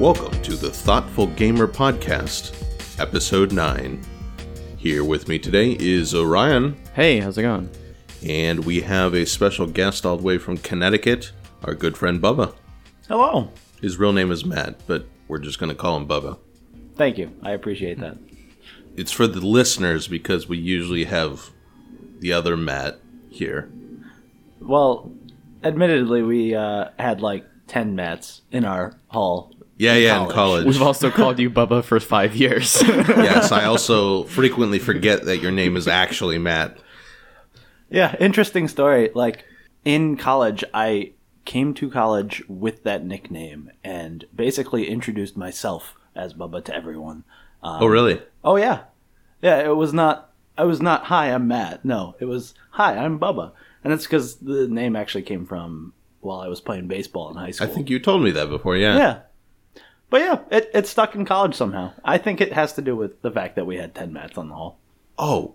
Welcome to the Thoughtful Gamer Podcast, Episode 9. Here with me today is Orion, Hey, how's it going? and we have a special guest all the way from Connecticut, our good friend Bubba. Hello. His real name is Matt, but we're just going to call him Bubba. Thank you. I appreciate that. It's for the listeners because we usually have the other Matt here. Well, admittedly, we uh, had like 10 Mats in our hall. Yeah, yeah, in College. college. We've also called you Bubba for five years. yes, I also frequently forget that your name is actually Matt. Yeah, interesting story. Like, in college, I came to college with that nickname and basically introduced myself as Bubba to everyone. Um, Oh, really? Oh, yeah. Yeah, it was not, I was not, hi, I'm Matt. No, it was, hi, I'm Bubba. And it's because the name actually came from while I was playing baseball in high school. I think you told me that before, yeah. Yeah. But yeah, it, it stuck in college somehow. I think it has to do with the fact that we had 10 mats on the hall. Oh,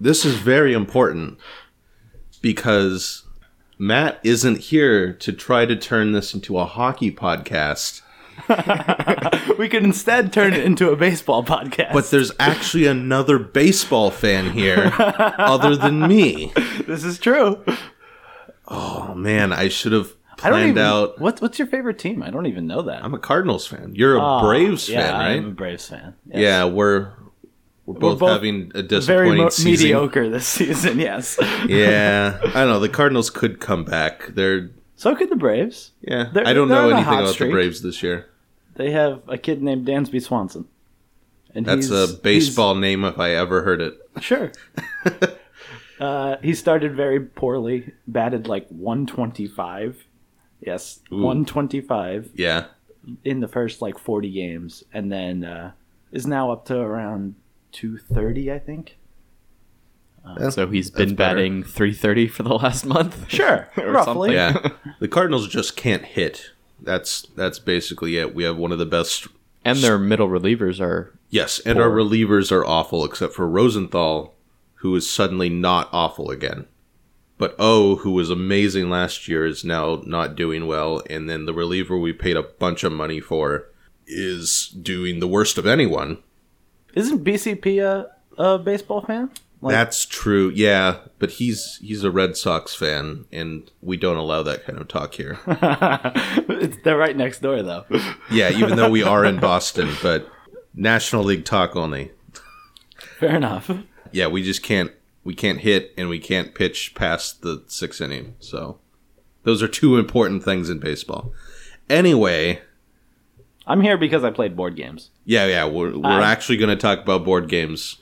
this is very important because Matt isn't here to try to turn this into a hockey podcast, We could instead turn it into a baseball podcast. but there's actually another baseball fan here other than me. this is true. Oh man, I should have I don't even. out. What's what's your favorite team? I don't even know that. I'm a Cardinals fan. You're a Ah, Braves yeah, fan, right? I'm a Braves fan. Yes. Yeah, we're we're both, both having a Very disappointing mo- season. mediocre this season. Yes. Yeah, I don't know. The Cardinals could come back. They're so could the Braves. yeah. They're- I don't know anything about streak. the Braves this year. They have a kid named Dansby Swanson. And That's a baseball name if I ever heard it. Sure. uh, he started very poorly. Batted like 125. Yes, 125. Yeah. in the first like 40 games and then uh, is now up to around 230 i think so he's been better. batting 330 for the last month. sure Or roughly something. Yeah. the Cardinals just can't hit. That's that's basically it. We have one of the best And their middle relievers are. Yes, and our relievers are awful except for Rosenthal, who is suddenly not awful again. But O, who was amazing last year, is now not doing well, and then the reliever we paid a bunch of money for is doing the worst of anyone. isn't bcp a, a baseball fan like, That's true, yeah, but he's he's a Red Sox fan, and we don't allow that kind of talk here. it's, they're right next door though yeah, even though we are in Boston, but National League talk only. fair enough yeah, we just can't we can't hit and we can't pitch past the sixth inning. So those are two important things in baseball. Anyway, i'm here because i played board games yeah, yeah, we're we're Uh, actually going to talk about board games,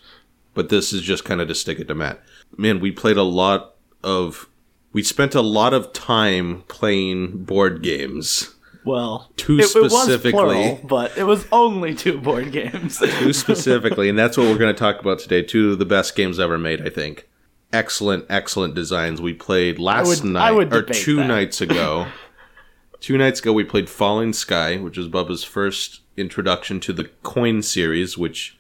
but this is just kind of to stick it to Matt. Man, we played a lot of we spent a lot of time playing board games. Well Two it, it was specifically. plural, but it was only two board games Two specifically, and that's what we're going to talk about today. Two of the best games ever made, I think. Excellent, excellent designs. We played last would- night I would or two that. nights ago. two nights ago, we played Falling Sky, which is Bubba's first introduction to the coin series, which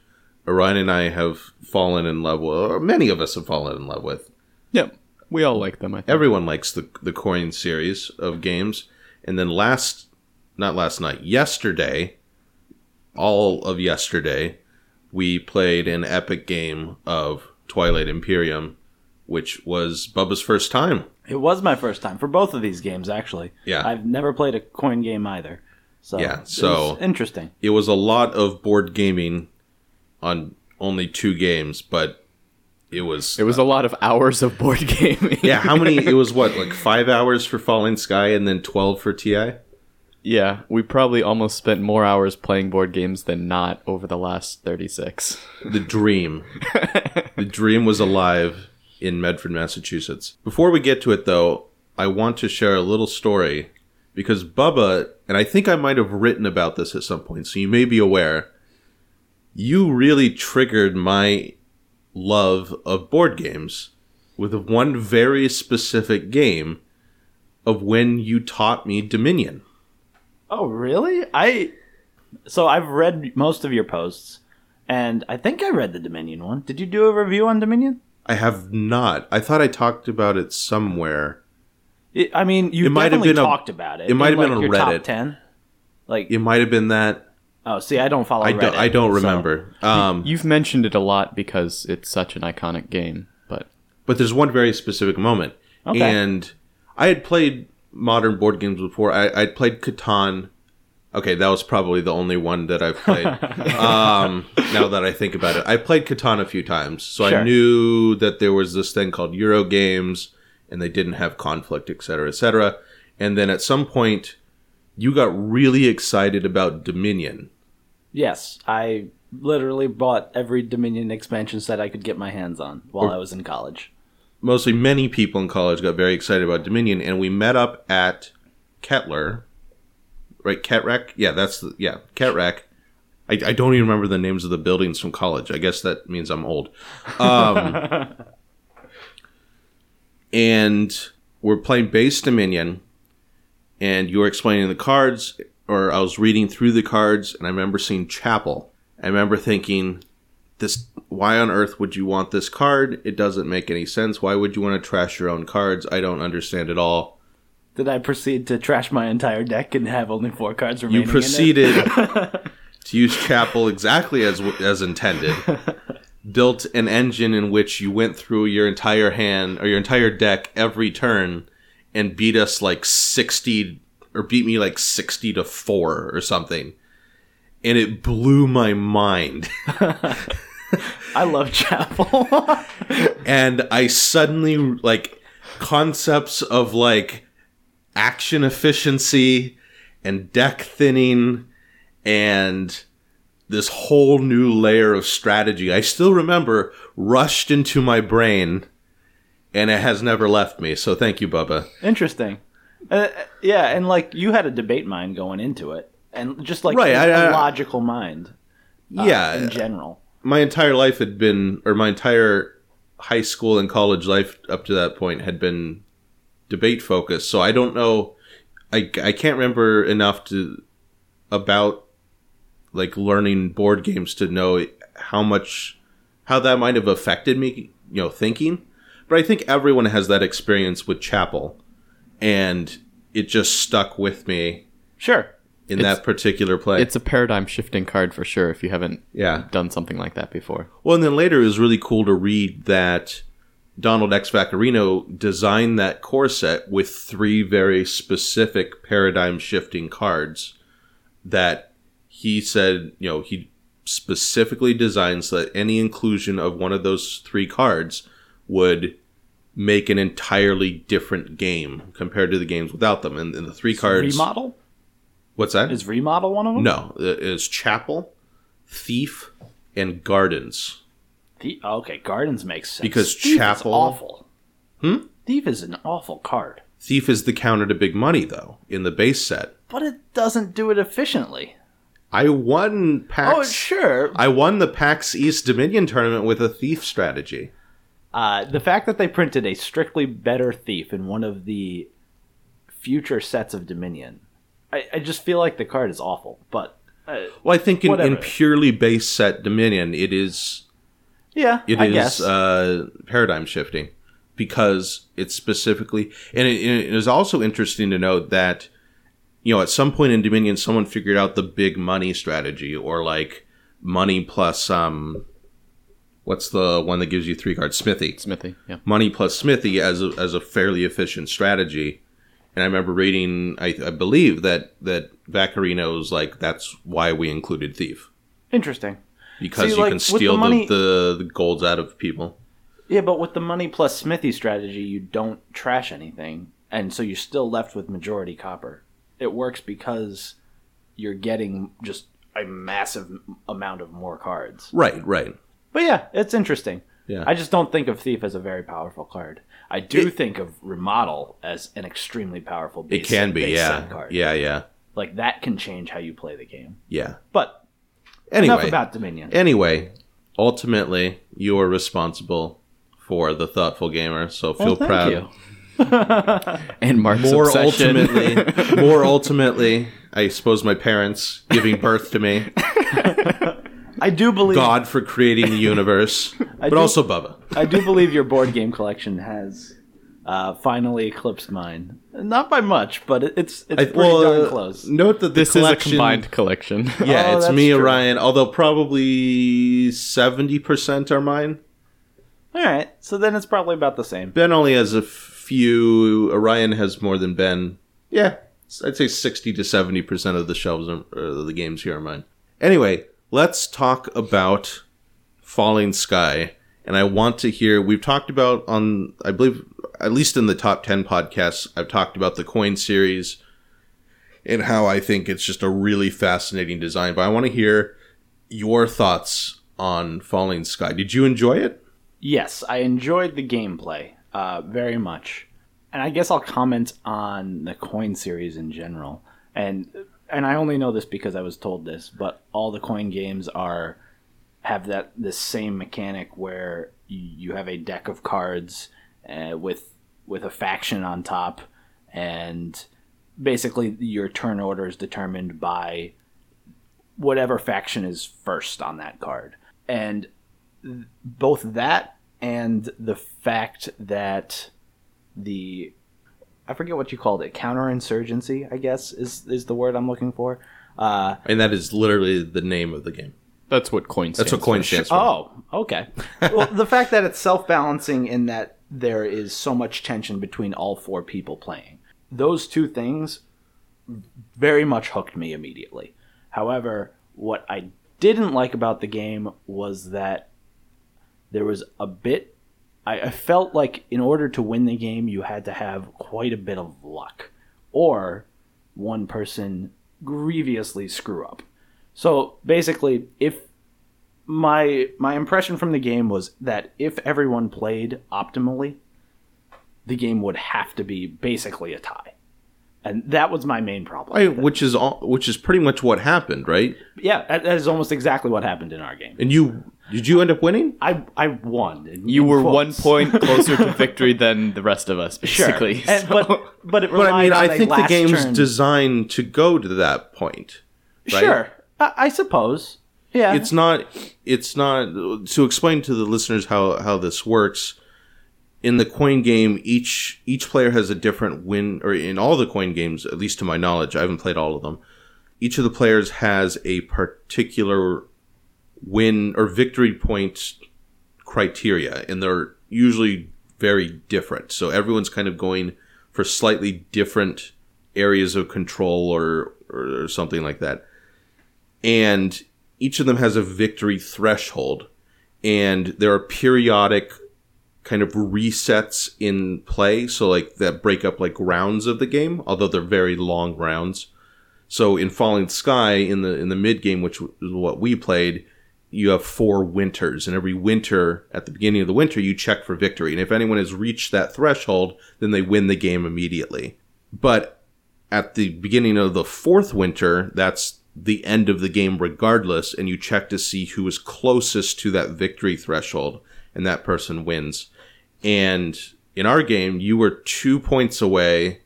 Orion and I have fallen in love with, or many of us have fallen in love with. Yep. We all like them, I think. Everyone likes the the coin series of games. And then last, not last night, yesterday, all of yesterday, we played an epic game of Twilight Imperium, which was Bubba's first time. it was my first time for both of these games actually Yeah. i've never played a coin game either so Yeah, so- was interesting It was a lot of board gaming on only two games, but it was It was a lot of hours of board gaming. yeah. How many? It was what like five hours for Falling Sky and then twelve for Ti. Yeah, we probably almost spent more hours playing board games than not over the last 36. The dream. the dream was alive in Medford, Massachusetts. Before we get to it, though, I want to share a little story because Bubba, and I think I might have written about this at some point, so you may be aware, you really triggered my love of board games with one very specific game of when you taught me Dominion. Oh, really? I so I've read most of your posts, and I think I read the Dominion one. Did you do a review on Dominion? I have not. I thought I talked about it somewhere. It, I mean, you It might have definitely been a- talked about it. it might in, have been like, on your top Reddit. ten. Like, It might have been that. oh, see, I don't follow. I don't. Reddit, I don't so- remember. Um, You've mentioned it a lot because it's such an iconic game, but but there's one very specific moment, Okay. and I had played modern board games before. I, I'd played Catan. Okay, that was probably the only one that I've played. um, now that I think about it, I played Catan a few times, so Sure. I knew that there was this thing called Euro games, and they didn't have conflict, et cetera, et cetera. And then at some point, you got really excited about Dominion. Yes, I literally bought every Dominion expansion set I could get my hands on while I was in college. Mostly many people in college got very excited about Dominion, and we met up at Kettler, right? Ketrec, yeah, that's the yeah Ketrec. I, I don't even remember the names of the buildings from college. I guess that means I'm old. Um, and we're playing base Dominion, and you were explaining the cards, or I was reading through the cards, and I remember seeing Chapel. I remember thinking, this why on earth would you want this card? It doesn't make any sense. Why would you want to trash your own cards? I don't understand at all. Did I proceed to trash my entire deck and have only four cards remaining? you proceeded to use chapel exactly as as intended. Built an engine in which you went through your entire hand or your entire deck every turn and beat us like 60 or beat me like 60 to 4 or something. And it blew my mind I love Chapel. and I suddenly like concepts of like action efficiency and deck thinning and this whole new layer of strategy. I still remember rushed into my brain and it has never left me. So thank you, Bubba. Interesting. Uh, yeah, and like you had a debate mind going into it, and just like Right, a I- I- logical mind. uh, yeah, in general. My entire life had been, or my entire high school and college life up to that point had been debate focused. So I don't know, I, I can't remember enough to about like learning board games to know how much how that might have affected me, you know, thinking. But I think everyone has that experience with Chapel, and it just stuck with me Sure. In It's- that particular play. it's a paradigm shifting card for sure if you haven't yeah. done something like that before. Well, and then later it was really cool to read that Donald X. Vaccarino designed that core set with three very specific paradigm shifting cards that he said, you know, he specifically designed so that any inclusion of one of those three cards would make an entirely different game compared to the games without them. And, and the three cards. Remodel What's that? is remodel one of them. no, it is Chapel, Thief, and Gardens. The, okay, Gardens makes sense. Because Thief is Chapel- awful. Hmm? Thief is an awful card, Thief is the counter to big money, though, in the base set. but it doesn't do it efficiently. I won PAX. Oh, sure. I won the PAX East Dominion tournament with a Thief strategy. Uh, the fact that they printed a strictly better thief in one of the future sets of Dominion, I, I just feel like the card is awful. But uh, Well, I think in, in purely base set Dominion, it is yeah, it I is guess. uh, paradigm shifting because it's specifically, and it, it is also interesting to note that you know at some point in Dominion, someone figured out the big money strategy or like money plus um, what's the one that gives you three cards? Smithy. Smithy, yeah. money plus Smithy as a, as a fairly efficient strategy. And I remember reading, I, I believe that that Vaccarino's like that's why we included Thief Interesting. because See, you like, can with the steal the, money- the, the golds out of people. Yeah, but with the money plus Smithy strategy, you don't trash anything, and so you're still left with majority copper. It works because you're getting just a massive amount of more cards. Right, right. But yeah, it's interesting. Yeah. I just don't think of Thief as a very powerful card. I do It- think of Remodel as an extremely powerful. Base It can be, base yeah, card. yeah, yeah, like that can change how you play the game. yeah. But Anyway, enough about Dominion. anyway, ultimately, you are responsible for the thoughtful gamer. So feel Well, thank proud. you. And Mark's More obsession. ultimately, more ultimately, I suppose my parents giving birth to me. I do believe God for creating the universe, but do- also Bubba. I do believe your board game collection has uh, finally eclipsed mine. Not by much, but it's it's I- pretty well, darn uh, close. Note that This is a combined collection. Yeah, Oh, it's me, true. Orion. Although probably seventy percent are mine. All right, so then it's probably about the same. Ben only has a few. Orion has more than Ben. Yeah, I'd say sixty to seventy percent of the shelves are, uh, the games here are mine. Anyway, let's talk about Falling Sky. And I want to hear. We've talked about on, I believe, at least in the top ten podcasts, I've talked about the coin series and how I think it's just a really fascinating design. But I want to hear your thoughts on Falling Sky. Did you enjoy it? Yes, I enjoyed the gameplay uh, very much, and I guess I'll comment on the coin series in general. And and I only know this because I was told this, but all the coin games are have that this same mechanic where you, have a deck of cards uh, with with a faction on top, and basically your turn order is determined by whatever faction is first on that card, and both that and the fact that the I forget what you called it counterinsurgency I guess is is the word I'm looking for. Uh, And that is literally the name of the game. That's what coin stands That's what coin for. stands for. oh, okay. well, the fact that it's self balancing in that there is so much tension between all four people playing. Those two things very much hooked me immediately. However, what I didn't like about the game was that there was a bit. I, I felt like in order to win the game, you had to have quite a bit of luck, or one person grievously screw up. So basically, if my my impression from the game was that if everyone played optimally, the game would have to be basically a tie, and that was my main problem. Which is all, which is pretty much what happened, right? yeah, that that is almost exactly what happened in our game. And you did you end up winning? I I won. in- You in were quotes. one point closer to victory than the rest of us, Sure, basically. And- so- but but it But I mean, relied on I a think the game's turn. designed to go to that point. right? Sure, I, I suppose. Yeah, It's not. It's not. To explain to the listeners how how this works, in the coin game, each each player has a different win, or in all the coin games, at least to my knowledge, I haven't played all of them. Each of the players has a particular win or victory point criteria, and they're usually very different. So everyone's kind of going for slightly different areas of control or or, something like that. And each of them has a victory threshold, and there are periodic kind of resets in play. So like that break up like rounds of the game, although they're very long rounds. So in Falling Sky in the in the mid game, which is what we played, you have four winters, and every winter at the beginning of the winter you check for victory, and if anyone has reached that threshold, then they win the game immediately. But at the beginning of the fourth winter, that's the end of the game regardless, and you check to see who is closest to that victory threshold, and that person wins. And in our game, you were two points away.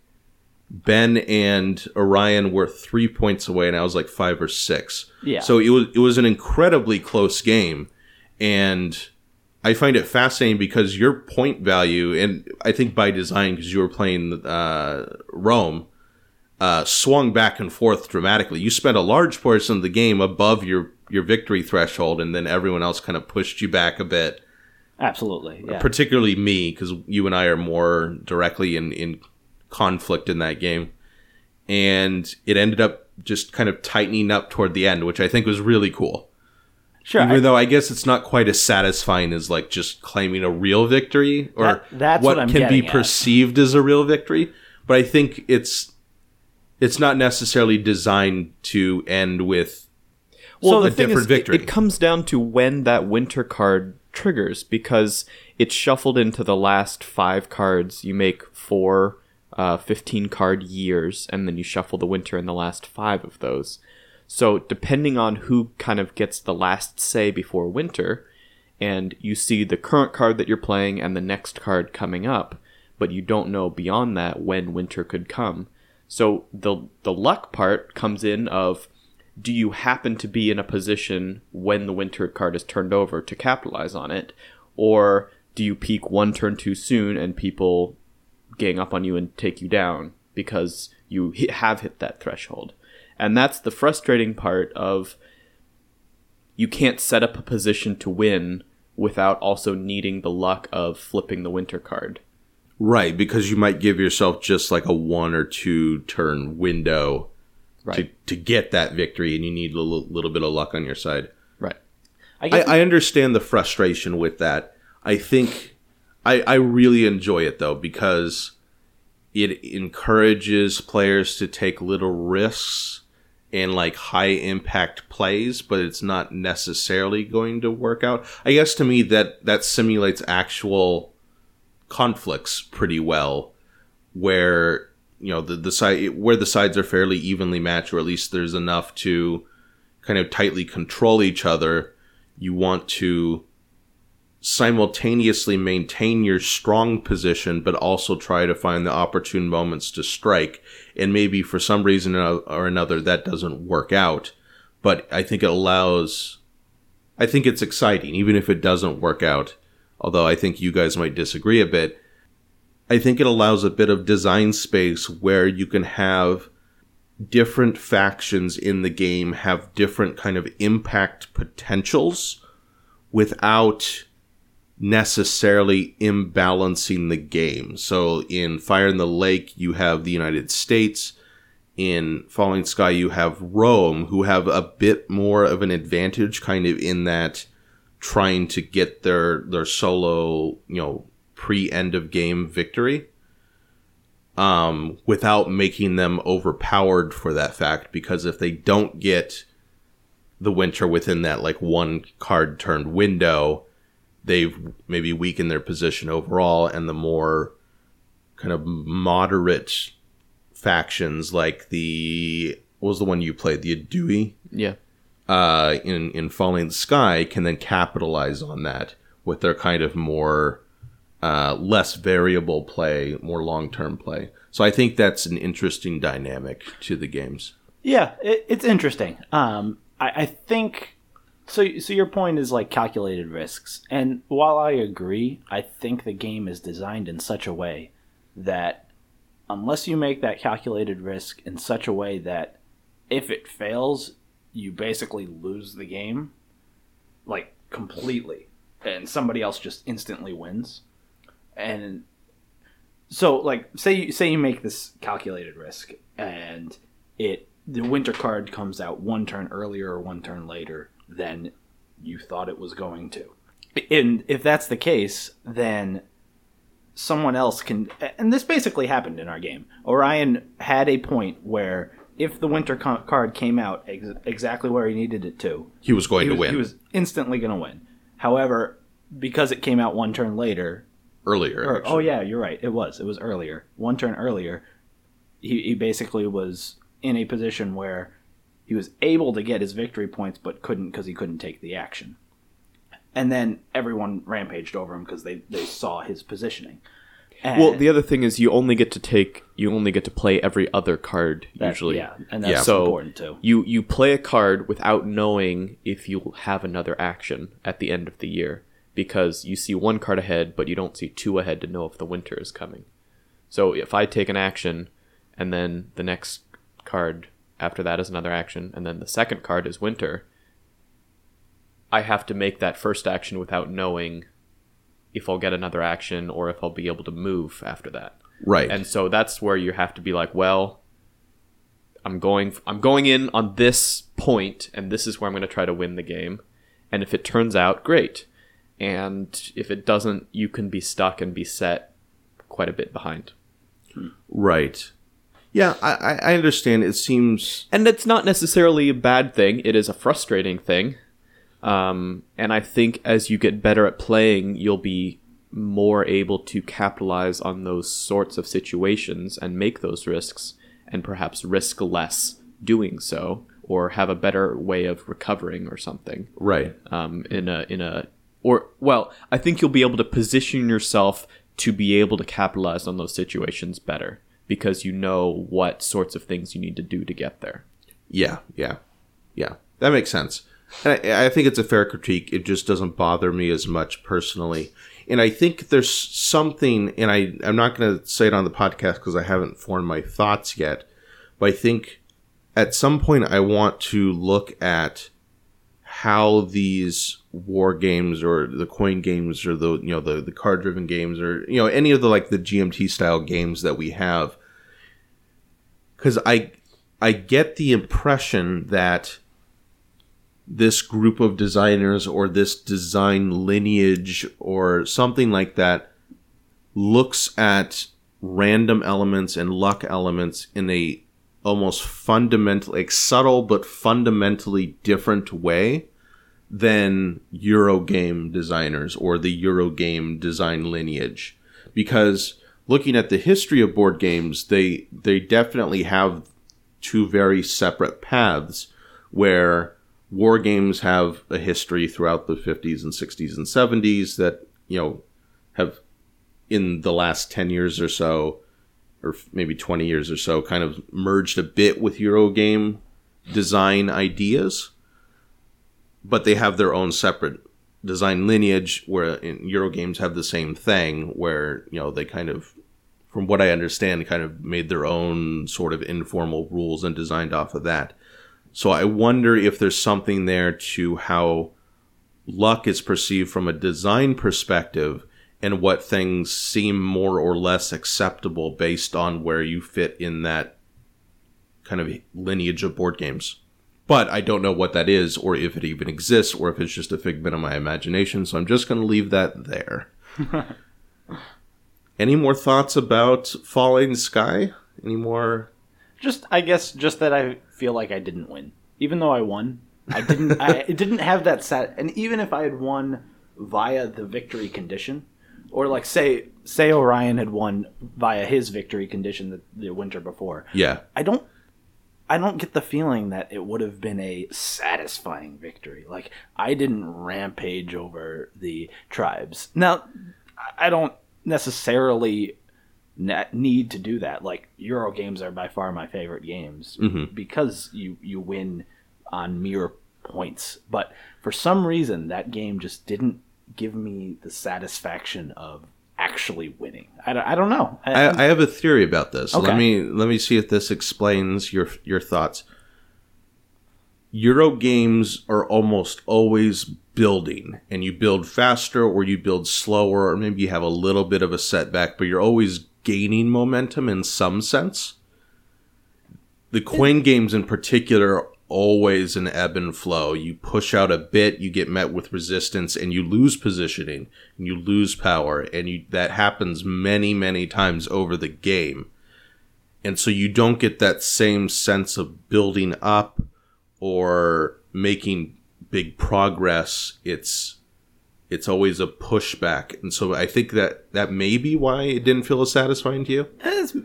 Ben and Orion were three points away, and I was like five or six. Yeah. So it was it was an incredibly close game, and I find it fascinating because your point value, and I think by design, because you were playing uh, Rome, uh, swung back and forth dramatically. You spent a large portion of the game above your your victory threshold, and then everyone else kind of pushed you back a bit. absolutely. Yeah. Particularly me, because you and I are more directly in in conflict in that game, and it ended up just kind of tightening up toward the end, which I think was really cool. sure. Even I- though I guess it's not quite as satisfying as like just claiming a real victory or That- that's what, what can be at. perceived as a real victory. But I think it's it's not necessarily designed to end with Well, a the thing different is, victory. It, it comes down to when that winter card triggers because it's shuffled into the last five cards. You make four uh, 15 card years, and then you shuffle the winter in the last five of those. So, depending on who kind of gets the last say before winter, and you see the current card that you're playing and the next card coming up, but you don't know beyond that when winter could come. So the the luck part comes in of do you happen to be in a position when the winter card is turned over to capitalize on it or do you peak one turn too soon and people gang up on you and take you down because you hit, have hit that threshold. And that's the frustrating part of you can't set up a position to win without also needing the luck of flipping the winter card. Right, because you might give yourself just like a one or two turn window Right. to, to get that victory, and you need a little, little bit of luck on your side. Right. I I, I understand the frustration with that. I think I, I really enjoy it though because it encourages players to take little risks and like high impact plays, but it's not necessarily going to work out. I guess to me that that simulates actual conflicts pretty well, where you know the the side where the sides are fairly evenly matched, or at least there's enough to kind of tightly control each other. You want to simultaneously maintain your strong position, but also try to find the opportune moments to strike. And maybe for some reason or another, that doesn't work out. But I think it allows, I think it's exciting, even if it doesn't work out. Although I think you guys might disagree a bit. I think it allows a bit of design space where you can have different factions in the game have different kind of impact potentials without necessarily imbalancing the game. So in Fire in the Lake, you have the United States. In Falling Sky, you have Rome, who have a bit more of an advantage, kind of in that trying to get their their solo, you know, pre end of game victory. Um, without making them overpowered for that fact, because if they don't get the winter within that like one card turned window, they've maybe weakened their position overall, and the more kind of moderate factions like the what was the one you played the Aedui Yeah. uh, in in Falling Sky can then capitalize on that with their kind of more uh, less variable play, more long term play. So I think that's an interesting dynamic to the games. Yeah, it, it's interesting. Um, I, I think so. So your point is like calculated risks, and while I agree, I think the game is designed in such a way that unless you make that calculated risk in such a way that if it fails, you basically lose the game, like completely, and somebody else just instantly wins, and so like say you say you make this calculated risk and it the winter card comes out one turn earlier or one turn later than you thought it was going to. And if that's the case, then someone else can and this basically happened in our game. Orion had a point where if the winter card came out ex- exactly where he needed it to, He was going he to was, win he was instantly going to win. However, because it came out one turn later, earlier. or, oh yeah, you're right. It was. It was earlier. One turn earlier. He, he basically was in a position where he was able to get his victory points, but couldn't because he couldn't take the action. And then everyone rampaged over him because they, they saw his positioning. And Well, the other thing is you only get to take you only get to play every other card that- usually. yeah, and that's So important too. you you play a card without knowing if you'll have another action at the end of the year because you see one card ahead, but you don't see two ahead to know if the winter is coming. So if I take an action, and then the next card after that is another action, and then the second card is winter, I have to make that first action without knowing if I'll get another action or if I'll be able to move after that. Right. And so that's where you have to be like, well, I'm going I'm going in on this point and this is where I'm going to try to win the game. And if it turns out, great. And if it doesn't, you can be stuck and be set quite a bit behind. right. Yeah, I, I understand. It seems And it's not necessarily a bad thing. It is a frustrating thing. Um, and I think as you get better at playing, you'll be more able to capitalize on those sorts of situations and make those risks, and perhaps risk less doing so, or have a better way of recovering or something. right. Um, in a in a or well, I think you'll be able to position yourself to be able to capitalize on those situations better because you know what sorts of things you need to do to get there. Yeah, yeah, yeah. That makes sense. And I, I think it's a fair critique. It just doesn't bother me as much personally. And I think there's something, and I, I'm not going to say it on the podcast because I haven't formed my thoughts yet, but I think at some point I want to look at how these war games or the coin games or the you know the the card driven games or you know any of the like the GMT style games that we have cuz I I get the impression that this group of designers or this design lineage or something like that looks at random elements and luck elements in a almost fundamentally like subtle but fundamentally different way than Eurogame designers or the Eurogame design lineage. Because looking at the history of board games, they they definitely have two very separate paths where war games have a history throughout the 50s and 60s and 70s that, you know, have in the last 10 years or so or maybe 20 years or so, kind of merged a bit with Eurogame design ideas, but they have their own separate design lineage where Eurogames have the same thing where, you know, they kind of from what I understand kind of made their own sort of informal rules and designed off of that. So I wonder if there's something there to how luck is perceived from a design perspective and what things seem more or less acceptable based on where you fit in that kind of lineage of board games. But I don't know what that is, or if it even exists, or if it's just a figment of my imagination, so I'm just going to leave that there. Any more thoughts about Falling Sky? Any more? Just, I guess, just that I feel like I didn't win, even though I won. I didn't. I it didn't have that set, and even if I had won via the victory condition, or like say say Orion had won via his victory condition the, the winter before. Yeah. I don't I don't get the feeling that it would have been a satisfying victory. Like I didn't rampage over the tribes. Now, I don't necessarily need to do that. Like Euro games are by far my favorite games Mhm. because you you win on mere points. But for some reason, that game just didn't give me the satisfaction of actually winning. I don't, I don't know. I, I, I have a theory about this. Okay. Let me let me see if this explains your your thoughts. Euro games are almost always building, and you build faster or you build slower, or maybe you have a little bit of a setback, but you're always gaining momentum in some sense. The coin games in particular are always an ebb and flow. You push out a bit, you get met with resistance, and you lose positioning, and you lose power, and you that happens many, many times over the game. And so you don't get that same sense of building up or making big progress. It's it's always a pushback. And so I think that that may be why it didn't feel as satisfying to you.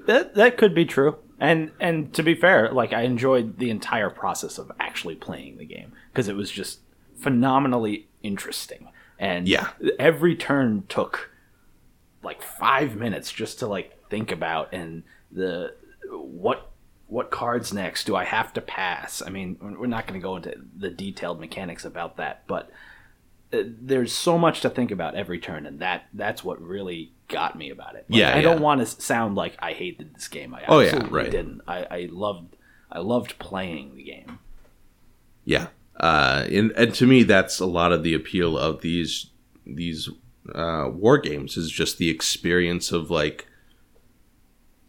That that could be true. And and to be fair, like I enjoyed the entire process of actually playing the game because it was just phenomenally interesting. And Yeah. every turn took like 5 minutes just to like think about and the what what cards next do I have to pass? I mean, we're not going to go into the detailed mechanics about that, but there's so much to think about every turn, and that that's what really got me about it. Like, Yeah, I yeah. don't want to sound like I hated this game. I Oh, yeah, right. didn't. I, I loved I loved playing the game. Yeah. Uh, and, and to me, that's a lot of the appeal of these these uh, war games is just the experience of like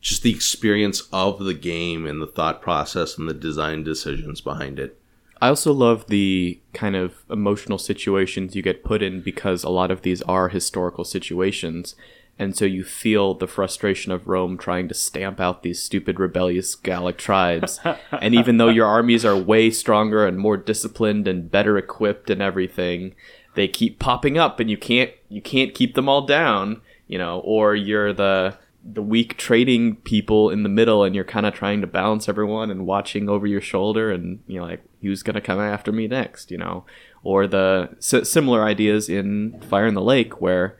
just the experience of the game and the thought process and the design decisions behind it. I also love the kind of emotional situations you get put in because a lot of these are historical situations. And so you feel the frustration of Rome trying to stamp out these stupid rebellious Gallic tribes. and even though your armies are way stronger and more disciplined and better equipped and everything, they keep popping up and you can't you can't keep them all down, you know, or you're the the weak trading people in the middle and you're kind of trying to balance everyone and watching over your shoulder and you know like who's going to come after me next you know or the s- similar ideas in fire in the lake where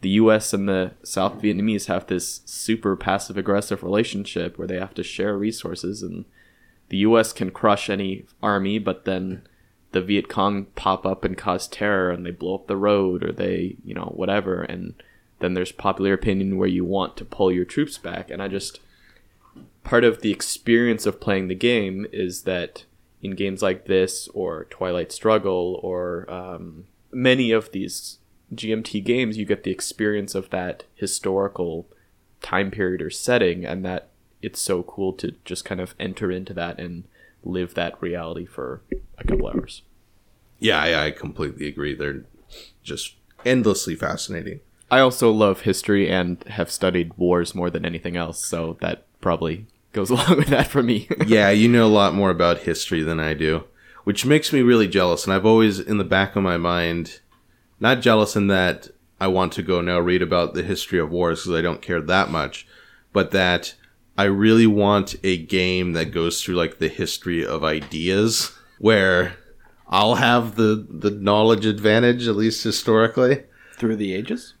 the US and the South Vietnamese have this super passive aggressive relationship where they have to share resources and the US can crush any army but then the Viet Cong pop up and cause terror and they blow up the road or they, you know, whatever. And then there's popular opinion where you want to pull your troops back. And I just, part of the experience of playing the game is that in games like this or Twilight Struggle or um, many of these GMT games, you get the experience of that historical time period or setting, and that it's so cool to just kind of enter into that and live that reality for a couple hours. Yeah, I, I completely agree. They're just endlessly fascinating. I also love history and have studied wars more than anything else, so that probably goes along with that for me. yeah, you know a lot more about history than I do, which makes me really jealous. And I've always, in the back of my mind, not jealous in that I want to go now read about the history of wars because I don't care that much, but that I really want a game that goes through like the history of ideas where I'll have the the knowledge advantage at least historically. Through the ages?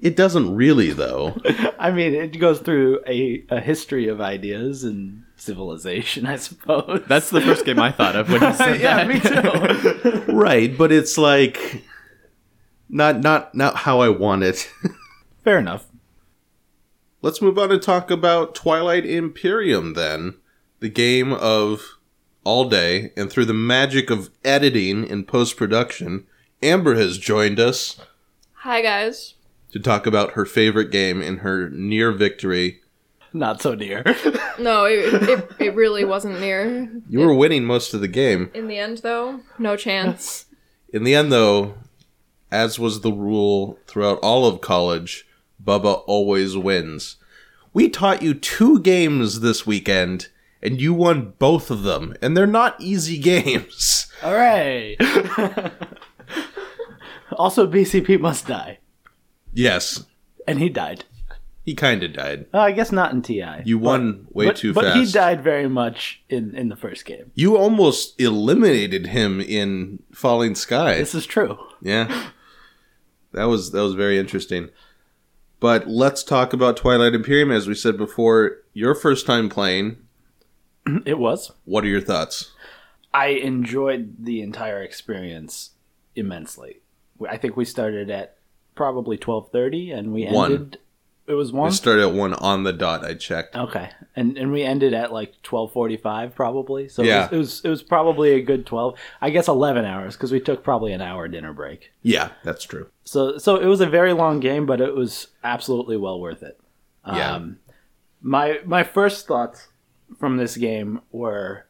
It doesn't really though. I mean, it goes through a, a history of ideas and civilization, I suppose. That's the first game I thought of when you said yeah, that. me too. right, but it's like not not not how I want it. Fair enough. Let's move on and talk about Twilight Imperium then. The game of all day and through the magic of editing and post-production, Amber has joined us Hi guys. To talk about her favorite game and her near victory. Not so near. No, it, it, it really wasn't near. You were winning most of the game. In the end, though, no chance. In the end though, as was the rule throughout all of college, Bubba always wins. We taught you two games this weekend, and you won both of them, and they're not easy games. All right. also, BCP must die. Yes, And he died. he kind of died. Uh, I guess not in TI. You won way but, too but fast. he died very much in, in the first game. You almost eliminated him in Falling Sky. This is true. Yeah. That was that was very interesting. But let's talk about Twilight Imperium as we said before, your first time playing. It was. What are your thoughts? I enjoyed the entire experience immensely. I think we started at probably twelve thirty, and we One. ended. It was We one. started at one on the dot, I checked. okay, and and we ended at like twelve forty five, probably. So Yeah. it, was, it was it was probably a good twelve. I guess eleven hours because we took probably an hour dinner break. Yeah, that's true. So so it was a very long game, but it was absolutely well worth it. Yeah. Um, my my first thoughts from this game were,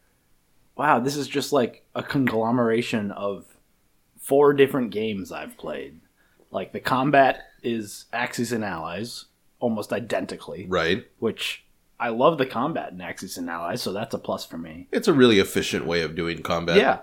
wow, this is just like a conglomeration of four different games I've played. Like the combat is Axis and Allies almost identically, Right. which I love the combat in Axis and Allies, so that's a plus for me. It's a really efficient way of doing combat. Yeah.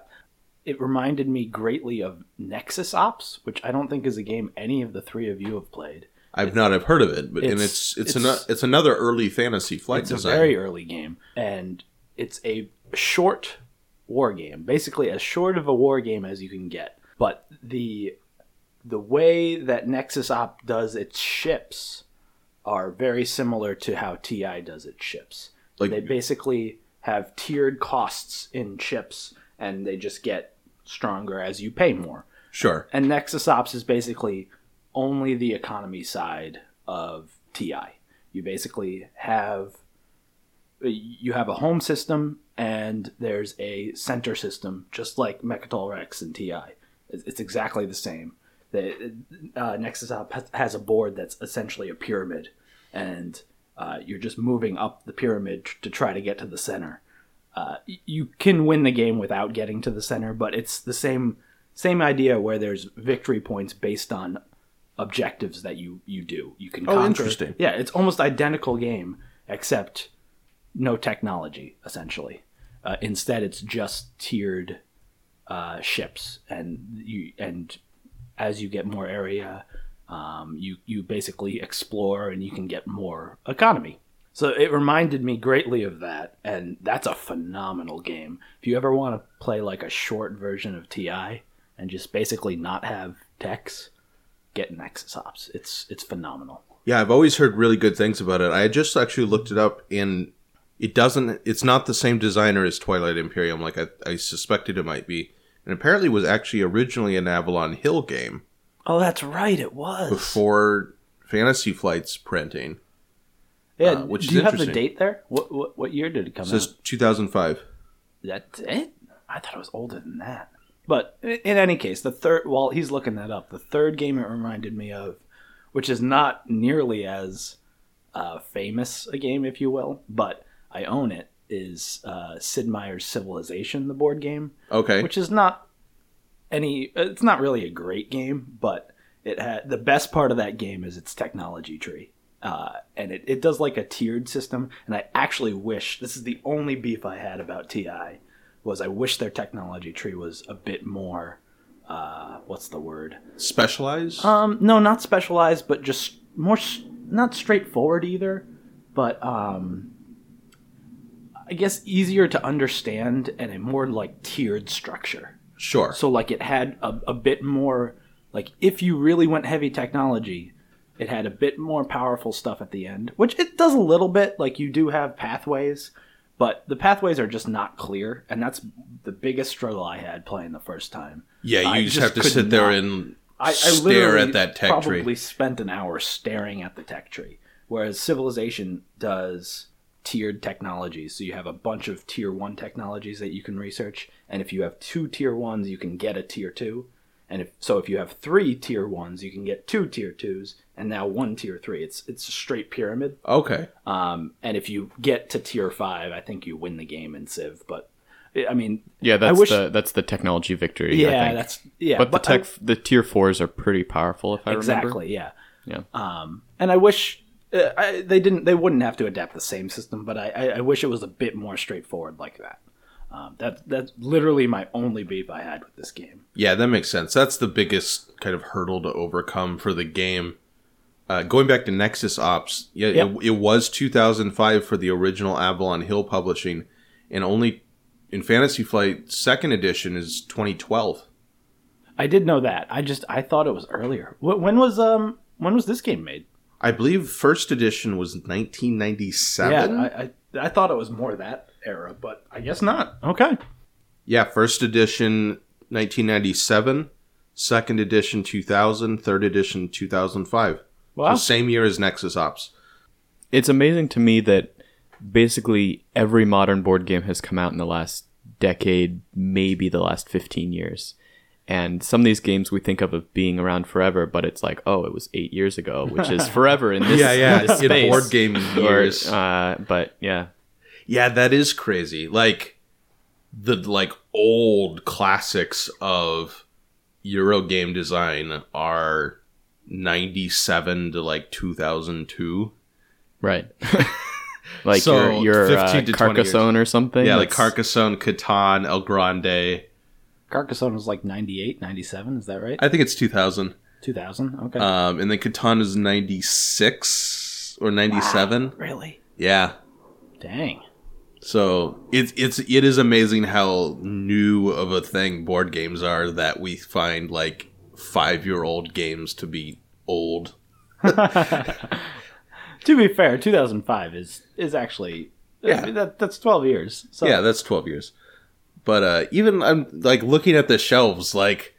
It reminded me greatly of Nexus Ops, which I don't think is a game any of the three of you have played. I've not have heard of it, but and It's- it's it's it's- ano- it's another early fantasy flight it's design. a very early game, and it's a short war game, basically as short of a war game as you can get. But the the way that Nexus Op does its ships are very similar to how TI does its ships. Like- they basically have tiered costs in chips, and they just get stronger as you pay more. Sure. And Nexus Ops is basically only the economy side of TI. You basically have you have a home system and there's a center system, just like Mecatol Rex and TI. It's it's exactly the same. The uh, Nexus has- has a board that's essentially a pyramid, and uh, you're just moving up the pyramid tr- to try to get to the center. Uh, you can win the game without getting to the center, but it's the same same idea where there's victory points based on objectives that you you do. You can Oh, conquer. interesting. Yeah, it's almost identical game except no technology essentially. Uh, instead, it's just tiered uh, ships, and you and as you get more area, um, you you basically explore and you can get more economy. So it reminded me greatly of that, and that's a phenomenal game. If you ever want to play like a short version of TI and just basically not have techs, get Nexus Ops. It's it's phenomenal. Yeah, I've always heard really good things about it. I just actually looked it up, and it doesn't. It's not the same designer as Twilight Imperium, like I, I suspected it might be. And apparently was actually originally an Avalon Hill game Oh, that's right. It was. before Fantasy Flight's printing. yeah. uh, which do is you have the date there? What what, what year did it come It says out? 2005. That's it. I thought it was older than that. But in any case, the third. While he's looking that up, the third game it reminded me of, which is not nearly as uh, famous a game, if you will, but I own it. Is uh, Sid Meier's Civilization, the board game? Okay. which is not any it's not really a great game but it had the best part of that game is its technology tree uh, and it, it does like a tiered system and i actually wish this is the only beef i had about ti was i wish their technology tree was a bit more uh, what's the word Specialized? um, no, not specialized, but just more s- not straightforward either, but um, I guess easier to understand and a more like tiered structure. sure. So like it had a, a bit more like if you really went heavy technology, it had a bit more powerful stuff at the end, which it does a little bit. Like you do have pathways, but the pathways are just not clear, and that's the biggest struggle I had playing the first time. yeah, you I just, have to sit there not- and I, I stare at that tech probably tree. spent an hour staring at the tech tree, whereas Civilization does tiered technologies. So you have a bunch of tier one technologies that you can research, and if you have two tier ones, you can get a tier two. And if so, if you have three tier ones, you can get two tier twos, and now one tier three. It's it's a straight pyramid. Okay. Um, and if you get to tier five, I think you win the game in Civ. But I mean, Yeah, that's wish- the that's the technology victory. I yeah, that's yeah. but the I- tech the tier fours are pretty powerful if I remember. exactly yeah Yeah. um and i wish uh, I, they didn't they wouldn't have to adapt the same system but I, I i wish it was a bit more straightforward like that um that that's literally my only beef i had with this game Yeah, that makes sense. That's the biggest kind of hurdle to overcome for the game. Uh, going back to Nexus Ops, yeah, Yep. it, it was 2005 for the original Avalon Hill publishing, and only in Fantasy Flight Second Edition is 2012. i did know that i just i thought it was earlier when was um when was this game made I believe First Edition was 1997. yeah I, I i thought it was more that era but i guess not okay Yeah, first edition 1997, second edition 2000, third edition 2005. wow So same year as Nexus Ops. It's amazing to me that basically every modern board game has come out in the last decade, maybe the last 15 years. And some of these games we think of as being around forever, but it's like, oh, it was eight years ago, which is forever in this, in this in space. board game Or, years. uh, but yeah, yeah, that is crazy. Like the like old classics of Euro game design are 97 to like 2002. right. like So, your your uh, 15 to 20 years. Carcassonne or something. Yeah, like Carcassonne, Catan, El Grande. Carcassonne was like 98 97 is that right I think it's 2000. 2000 okay Um, and then Catan is 96 or 97. really Yeah. dang So it's it's it is amazing how new of a thing board games are that we find like five year old games to be old. to be fair, 2005 is is actually Yeah. That that's 12 years. So Yeah, that's twelve years. But uh, even I'm like looking at the shelves, like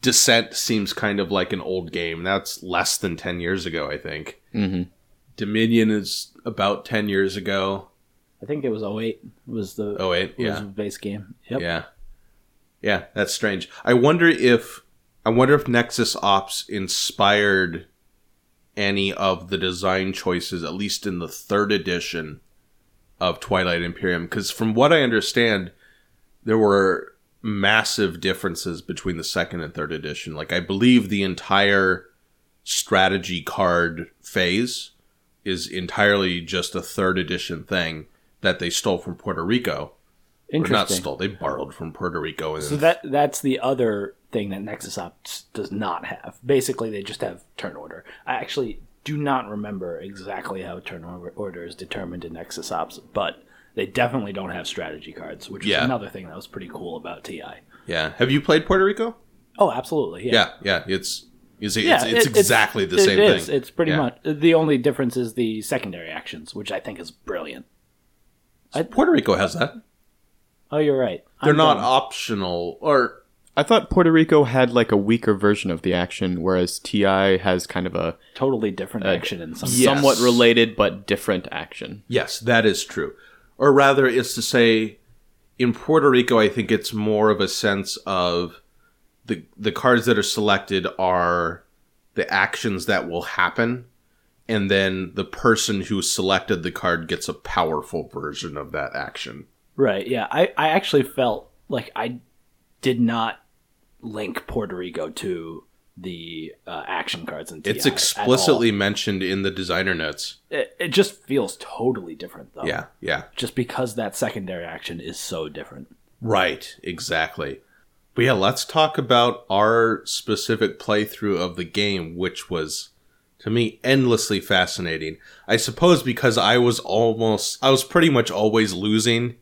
Descent seems kind of like an old game. That's less than ten years ago, I think. Mhm. Dominion is about ten years ago. I think it was 08 was the Oh wait, was yeah. the base game. Yep. Yeah. Yeah, that's strange. I wonder if I wonder if Nexus Ops inspired any of the design choices, at least in the third edition of Twilight Imperium. Because from what I understand, there were massive differences between the second and third edition. Like I believe the entire strategy card phase is entirely just a third edition thing that they stole from Puerto Rico. Or not Interesting. stole. They borrowed from Puerto Rico. And So that that's the other thing that Nexus Ops does not have. Basically, they just have turn order. I actually do not remember exactly how turn order is determined in Nexus Ops, but they definitely don't have strategy cards, which is Yeah. another thing that was pretty cool about TI. yeah, have you played Puerto Rico? Oh, absolutely. Yeah. Yeah, yeah. It's it's, it's, Yeah, it's it- exactly the it same is. thing. It's pretty Yeah. much the only difference is the secondary actions, which I think is brilliant. Puerto Rico has that. Oh, you're right. They're I'm not dumb. optional or I thought Puerto Rico had like a weaker version of the action, whereas TI has kind of a totally different action in some. Yes. somewhat related but different action. Yes, that is true. Or rather, is to say, in Puerto Rico, I think it's more of a sense of the the cards that are selected are the actions that will happen, and then the person who selected the card gets a powerful version of that action. Right. Yeah. I, I actually felt like I did not link Puerto Rico to the uh, action cards and It's explicitly mentioned in the designer notes. It, it just feels totally different though. Yeah, yeah. Just because that secondary action is so different. Right, exactly. But yeah, let's talk about our specific playthrough of the game, which was to me endlessly fascinating. I suppose because I was almost I was pretty much always losing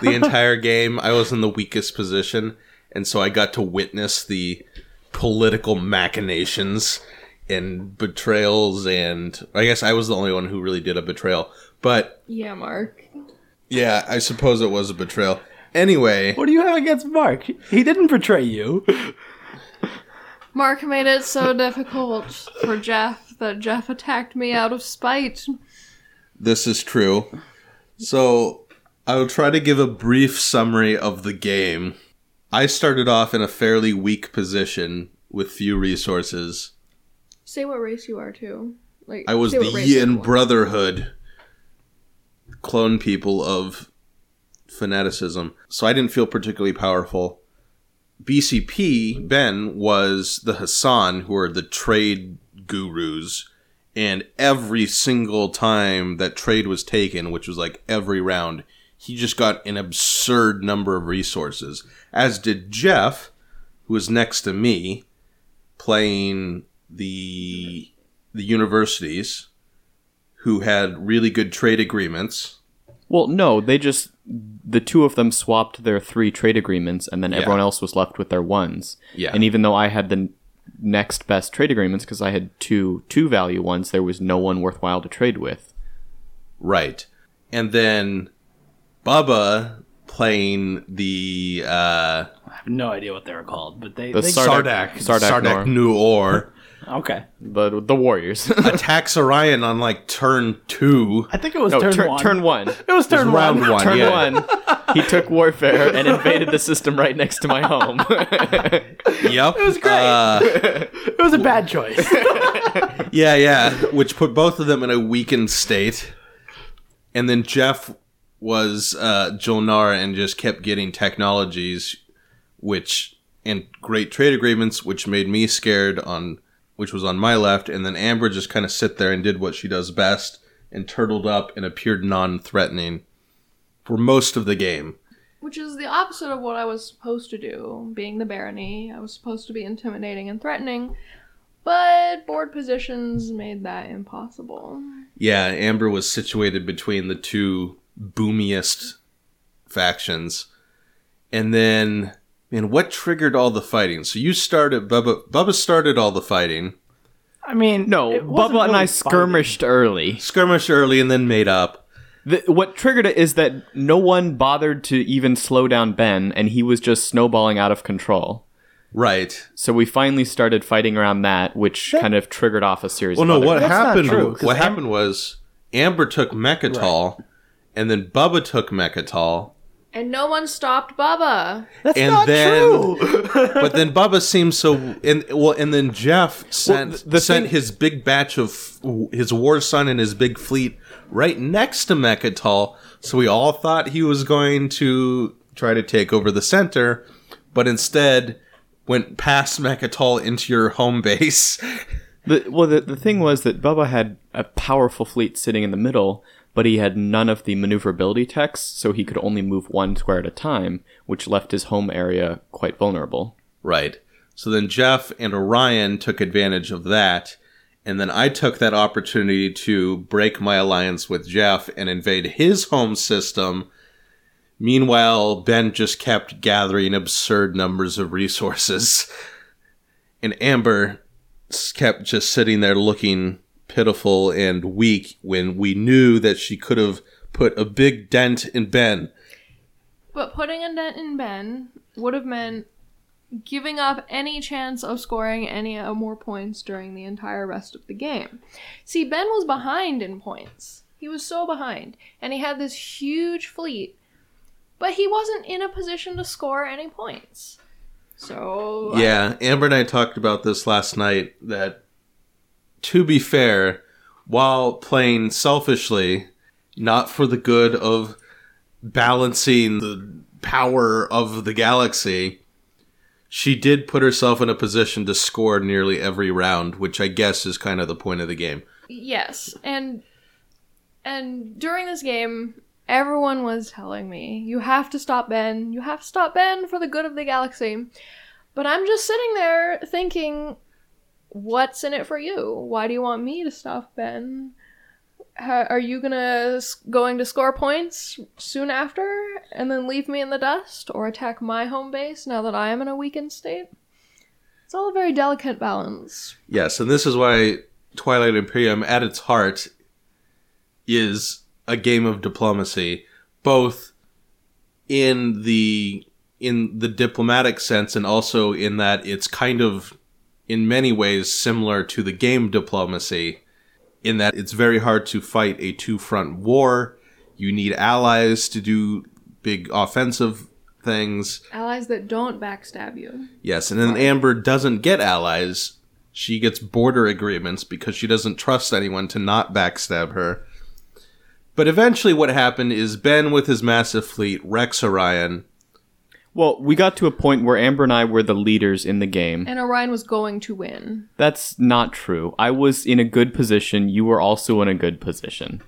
the entire game. I was in the weakest position, and so I got to witness the political machinations and betrayals and I guess I was the only one who really did a betrayal. But Yeah, Mark. yeah, I suppose it was a betrayal. Anyway, What do you have against Mark? He didn't betray you. Mark made it so difficult for Jeff that Jeff attacked me out of spite. This is true. So, I will try to give a brief summary of the game. I started off in a fairly weak position with few resources. Say what race you are too. Like I was the Yin. Brotherhood, clone people of fanaticism. So I didn't feel particularly powerful. BCP, Ben, was the Hacan, who are the trade gurus. And every single time that trade was taken, which was like every round, he just got an absurd number of resources. As did Jeff, who was next to me, playing the the universities, who had really good trade agreements. Well, no, they just the two of them swapped their three trade agreements, and then Yeah. everyone else was left with their ones. Yeah. And even though I had the next best trade agreements because I had two two value ones, there was no one worthwhile to trade with. Right. And then Bubba playing the uh I have no idea what they were called, but they, The they Sardakk- Sardakk Sardakk Sardakk N'orr. Nuor okay. The the Warriors. attacks Orion on like turn 2. I think it was no, turn, turn one. turn one. It was turn round one. one. Turn yeah. one. He took warfare and invaded the system right next to my home. Yep. It was great. Uh, It was a bad choice. yeah, yeah, which put both of them in a weakened state. And then Jeff was uh Jol-Nar and just kept getting technologies which and great trade agreements which made me scared on which was on my left and then Amber just kind of sit there and did what she does best and turtled up and appeared non-threatening for most of the game. Which is the opposite of what I was supposed to do. Being the barony, I was supposed to be intimidating and threatening, but board positions made that impossible. Yeah, Amber was situated between the two boomiest factions. And then, man, what triggered all the fighting? So you started, Bubba, Bubba started all the fighting, I mean, no, it wasn't Bubba and I really skirmished early. skirmished early, and then made up. The, what triggered it is that no one bothered to even slow down Ben, and he was just snowballing out of control. Right. So we finally started fighting around that, which kind of triggered off a series. Well, of no, other- what happened? true, 'cause what Am- happened was Amber took Mecatol, and then Bubba took Mecatol, And no one stopped Bubba. That's and not then, true. but then Bubba seemed so, and well, and then Jeff sent th- the sent thing- his big batch of his war sun and his big fleet right next to Mecatol, so we all thought he was going to try to take over the center, but instead went past Mecatol into your home base. The, well, the, the thing was that Bubba had a powerful fleet sitting in the middle, but he had none of the maneuverability techs, so he could only move one square at a time, which left his home area quite vulnerable. Right. So then Jeff and Orion took advantage of that. And then I took that opportunity to break my alliance with Jeff and invade his home system. Meanwhile, Ben just kept gathering absurd numbers of resources. And Amber kept just sitting there looking pitiful and weak when we knew that she could have put a big dent in Ben. But putting a dent in Ben would have meant giving up any chance of scoring any uh, more points during the entire rest of the game. See, Ben was behind in points. He was so behind, and he had this huge fleet, but he wasn't in a position to score any points. So Yeah, Amber and I talked about this last night that to be fair, while playing selfishly, not for the good of balancing the power of the galaxy, she did put herself in a position to score nearly every round, which I guess is kind of the point of the game. Yes, and and during this game, everyone was telling me, "You have to stop Ben. You have to stop Ben for the good of the galaxy." But I'm just sitting there thinking, "What's in it for you? Why do you want me to stop Ben? How, are you gonna going to score points soon after and then leave me in the dust, or attack my home base now that I am in a weakened state?" It's all a very delicate balance. Yes, and this is why Twilight Imperium, at its heart, is a game of diplomacy, both in the in the diplomatic sense and also in that it's kind of in many ways similar to the game diplomacy in that it's very hard to fight a two-front war. You need allies to do big offensive things. Allies that don't backstab you. Yes, and then Amber doesn't get allies. She gets border agreements because she doesn't trust anyone to not backstab her. But eventually, what happened is Ben, with his massive fleet, wrecks Orion. Well, we got to a point where Amber and I were the leaders in the game. And Orion was going to win. That's not true. I was in a good position. You were also in a good position.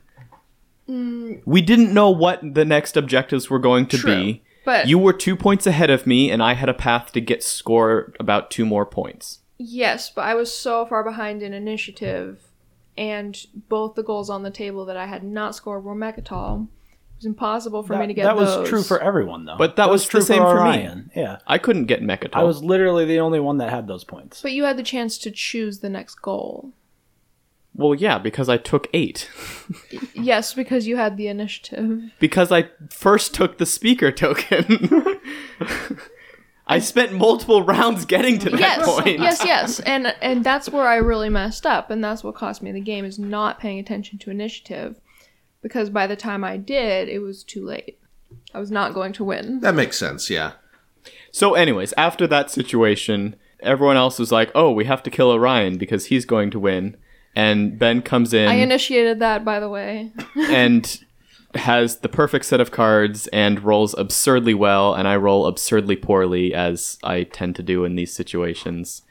Mm. We didn't know what the next objectives were going to True, be. but- you were two points ahead of me, and I had a path to get score about two more points. Yes, but I was so far behind in initiative, and both the goals on the table that I had not scored were Mecatol. It was impossible for that, me to get that was true for everyone, though. But that was the true same for me. Yeah, I couldn't get Mecatol. I was literally the only one that had those points. But you had the chance to choose the next goal. well, yeah, because I took eight. Yes, because you had the initiative. because I first took the speaker token. I spent multiple rounds getting to that yes, point. yes, yes, and and that's where I really messed up, and that's what cost me the game is not paying attention to initiative, because by the time I did, it was too late. I was not going to win. That makes sense, yeah. So, anyways, after that situation, everyone else was like, "Oh, we have to kill Orion because he's going to win." And Ben comes in I initiated that, by the way. and has the perfect set of cards and rolls absurdly well, and I roll absurdly poorly, as I tend to do in these situations,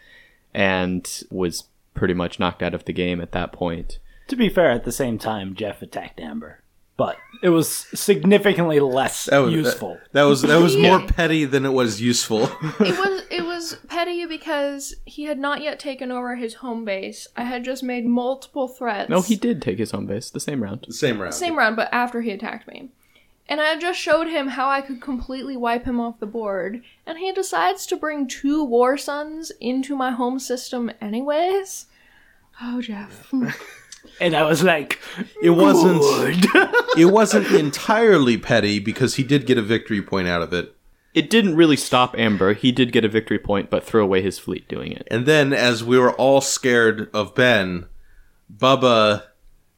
and was pretty much knocked out of the game at that point. To be fair, at the same time, Jeff attacked Amber, but it was significantly less That was useful. That, that was that was more petty than it was useful. it was it was petty because he had not yet taken over his home base. I had just made multiple threats. No, he did take his home base the same round. The Same round. same round, but after he attacked me. And I just showed him how I could completely wipe him off the board, and he decides to bring two War Suns into my home system anyways. Oh, Jeff. And I was like, It wasn't. it wasn't entirely petty because he did get a victory point out of it. It didn't really stop Amber. He did get a victory point, but threw away his fleet doing it. And then, as we were all scared of Ben, Bubba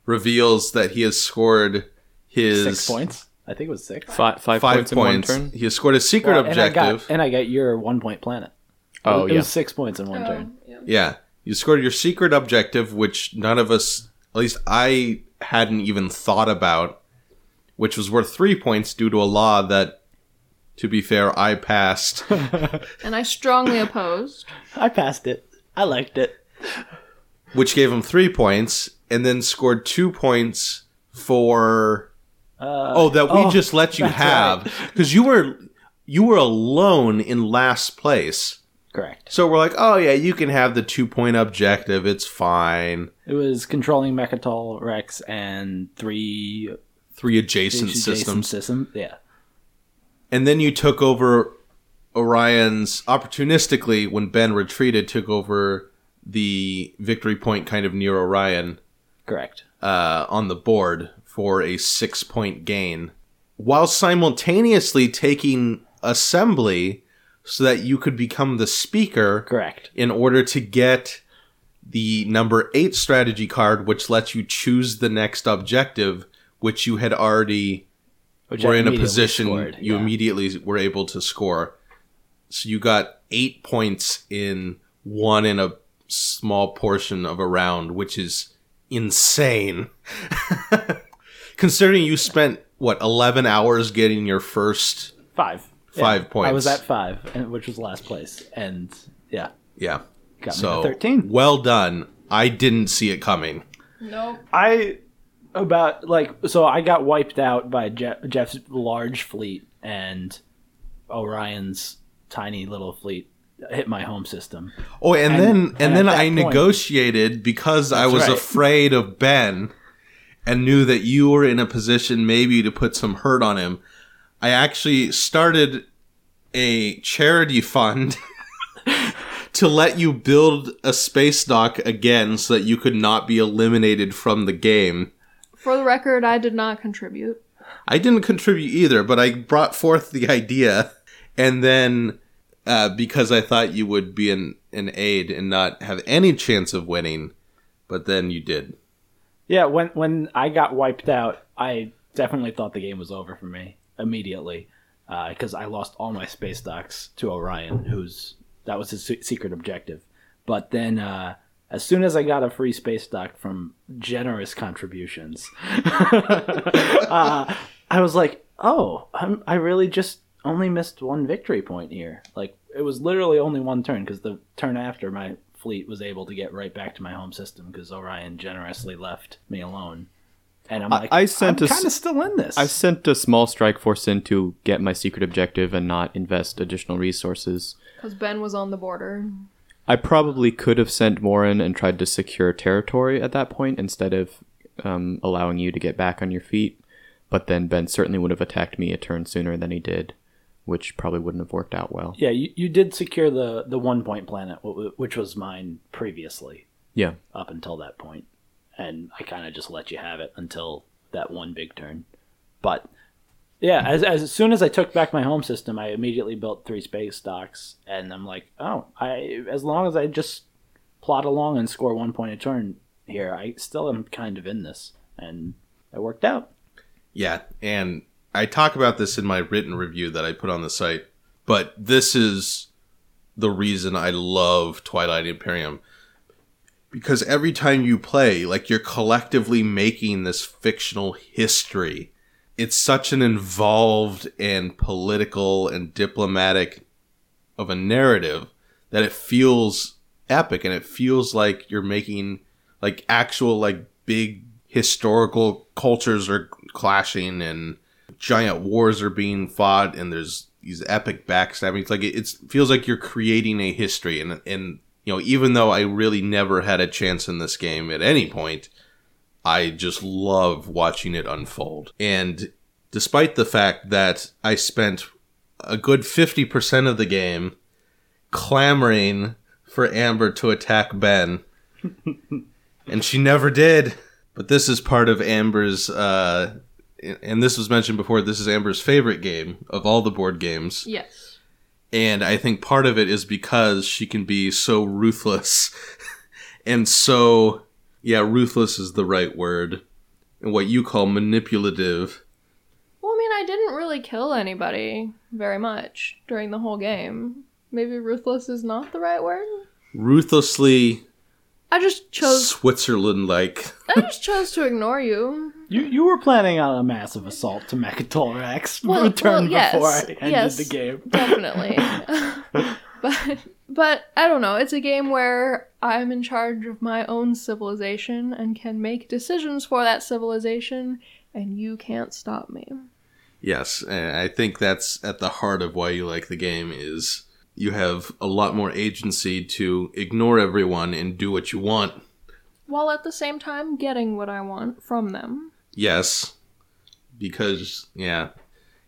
reveals that he has scored his six points. I think it was six. Five, five, Five points, points. in one turn. He has scored a secret Well, and I objective. got and I got your one point planet. Oh, it yeah. was six points in one oh, turn. Oh, yeah. Yeah. You scored your secret objective, which none of us, at least I hadn't even thought about, which was worth three points due to a law that, to be fair, I passed. And I strongly opposed. I passed it. I liked it. which gave him three points, and then scored two points for Uh, oh that we oh, just let you have because you were you were alone in last place. Correct. So we're like, oh yeah, you can have the two point objective. It's fine. It was controlling Mecatol, Rex, and three Three adjacent adjacent systems, System. Yeah. and then you took over Orion's opportunistically when Ben retreated. Took over the victory point kind of near Orion Correct. uh, on the board for a six point gain. while simultaneously taking assembly so that you could become the speaker Correct. in order to get the number eight strategy card, which lets you choose the next objective, which you had already Which were in a position scored, you yeah. immediately were able to score. So you got eight points in one in a small portion of a round, which is insane. Considering you spent what eleven hours getting your first, five. Five I points. I was at five, and which was last place, and yeah, yeah. got So to thirteen. well done. I didn't see it coming. Nope. I about like so I got wiped out by Jeff, Jeff's large fleet and Orion's tiny little fleet hit my home system. Oh, and, And- then and and then I point- negotiated because I was right. afraid of Ben and knew that you were in a position maybe to put some hurt on him. I actually started a charity fund to let you build a space dock again so that you could not be eliminated from the game. For the record, I did not contribute. I didn't contribute either, but I brought forth the idea, and then uh, because I thought you would be an, an aid and not have any chance of winning, but then you did. Yeah, when when I got wiped out, I definitely thought the game was over for me immediately because I lost all my space docks to Orion, who's that was his secret objective. But then, uh, as soon as I got a free space dock from generous contributions, uh, I was like, "Oh, I'm, I really just only missed one victory point here." Like it was literally only one turn because the turn after my fleet was able to get right back to my home system because Orion generously left me alone. And I'm like, I sent I'm kind of still in this. I sent a small strike force in to get my secret objective and not invest additional resources. Because Ben was on the border. I probably could have sent more in and tried to secure territory at that point instead of um, allowing you to get back on your feet. But then Ben certainly would have attacked me a turn sooner than he did, which probably wouldn't have worked out well. yeah, you, you did secure the the one point planet, which was mine previously Yeah. up until that point, and I kind of just let you have it until that one big turn. But yeah, as as soon as I took back my home system, I immediately built three space docks, and I'm like, oh, I as long as I just plot along and score one point a turn here, I still am kind of in this, and it worked out. Yeah, and I talk about this in my written review that I put on the site, but this is the reason I love Twilight Imperium. Because every time you play, like you're collectively making this fictional history. It's such an involved and political and diplomatic of a narrative that it feels epic and it feels like you're making like actual like big historical cultures are clashing and giant wars are being fought and there's these epic backstabbings like it, feels like you're creating a history and and you know even though I really never had a chance in this game at any point I just love watching it unfold and despite the fact that I spent a good 50% of the game clamoring for Amber to attack Ben and she never did. But this is part of Amber's, uh, and this was mentioned before. This is Amber's favorite game of all the board games, Yes. And I think part of it is because she can be so ruthless, and so yeah, ruthless is the right word, and what you call manipulative. Well, I mean, I didn't really kill anybody very much during the whole game. Maybe ruthless is not the right word. Ruthlessly I just chose. Switzerland like. I just chose to ignore you. You you were planning on a massive assault to Mecatol Rex Well, a turn well, yes, before I ended yes. the game. Definitely. but but I don't know. It's a game where I'm in charge of my own civilization and can make decisions for that civilization, and you can't stop me. Yes, and I think that's at the heart of why you like the game is you have a lot more agency to ignore everyone and do what you want. While at the same time getting what I want from them. Yes, because yeah,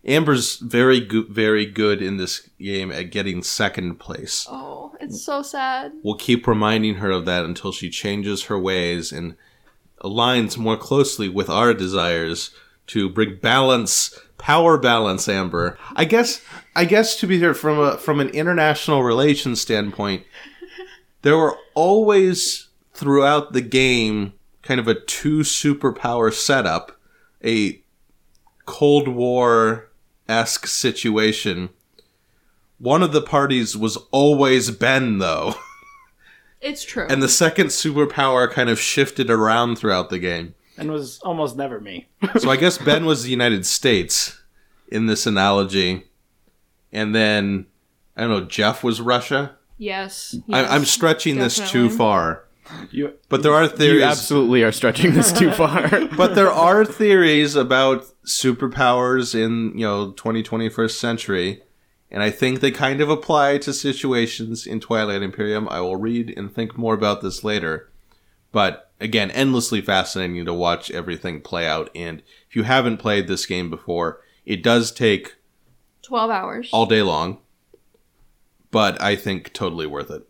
Amber's very good, very good in this game at getting second place. Oh, it's so sad. We'll keep reminding her of that until she changes her ways and aligns more closely with our desires to bring balance, power balance, Amber. I guess, I guess to be here from a from an international relations standpoint, there were always throughout the game kind of a two superpower setup, a Cold War esque situation. One of the parties was always Ben, though. It's true. And the second superpower kind of shifted around throughout the game. and was almost never me. So I guess Ben was the United States in this analogy. And then, I don't know, Jeff was Russia? yes. I, yes, I'm stretching this too far. You, But there are You theories. absolutely are stretching this too far. but there are theories about superpowers in, you know, 20, 21st century. And I think they kind of apply to situations in Twilight Imperium. I will read and think more about this later. But again, endlessly fascinating to watch everything play out. And if you haven't played this game before, it does take 12 hours. all day long. But I think totally worth it.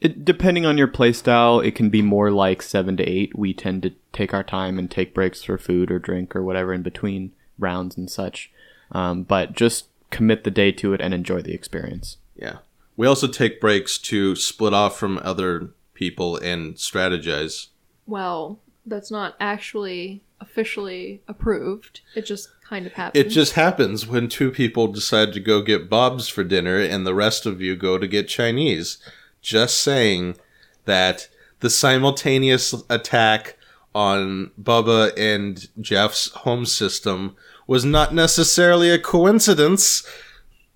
It, depending on your playstyle, it can be more like seven to eight. We tend to take our time and take breaks for food or drink or whatever in between rounds and such. Um, but just commit the day to it and enjoy the experience. Yeah. We also take breaks to split off from other people and strategize. well, that's not actually officially approved. It just kind of happens. It just happens when two people decide to go get Bob's for dinner and the rest of you go to get Chinese. Just saying that the simultaneous attack on Bubba and Jeff's home system was not necessarily a coincidence.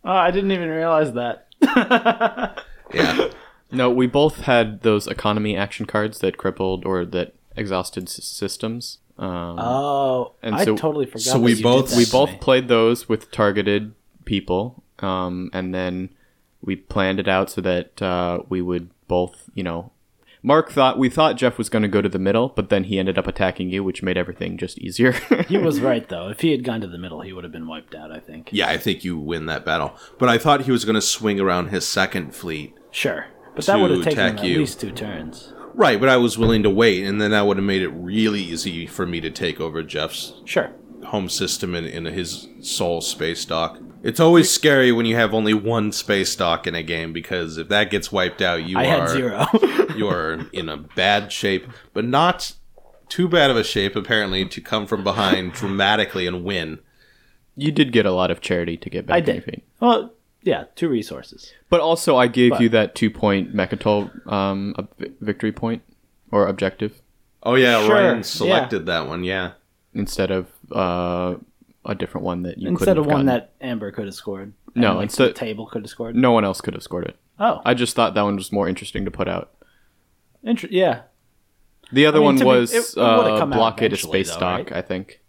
oh, I didn't even realize that. Yeah. No, we both had those economy action cards that crippled or that exhausted s- systems. Um, Oh, And I so- totally forgot. so we both- we both me. played those with targeted people, um, and then we planned it out so that uh, we would both, you know, Mark thought we thought Jeff was going to go to the middle, but then he ended up attacking you, which made everything just easier. He was right though. If he had gone to the middle, he would have been wiped out. I think. Yeah, I think you win that battle. But I thought he was going to swing around his second fleet. Sure, but that would have taken attack at you. least two turns. Right, but I was willing to wait, and then that would have made it really easy for me to take over Jeff's Sure. home system in, in his soul space dock. It's always scary when you have only one space dock in a game because if that gets wiped out, you I are had zero. you are in a bad shape, but not too bad of a shape apparently to come from behind dramatically and win. you did get a lot of charity to get back I on your did. feet. well, yeah, two resources. But also, I gave But- you that two point Mecatol um, victory point or objective Oh yeah, Sure, Ryan yeah. selected that one. Yeah, instead of uh, a different one that you Instead couldn't of have one gotten. that Amber could have scored. No, and, like, instead- the table could have scored. no one else could have scored it. Oh, I just thought that one was more interesting to put out. inter- yeah. The other I mean, one to be- was it- it uh, blockade a space though, dock, right? I think.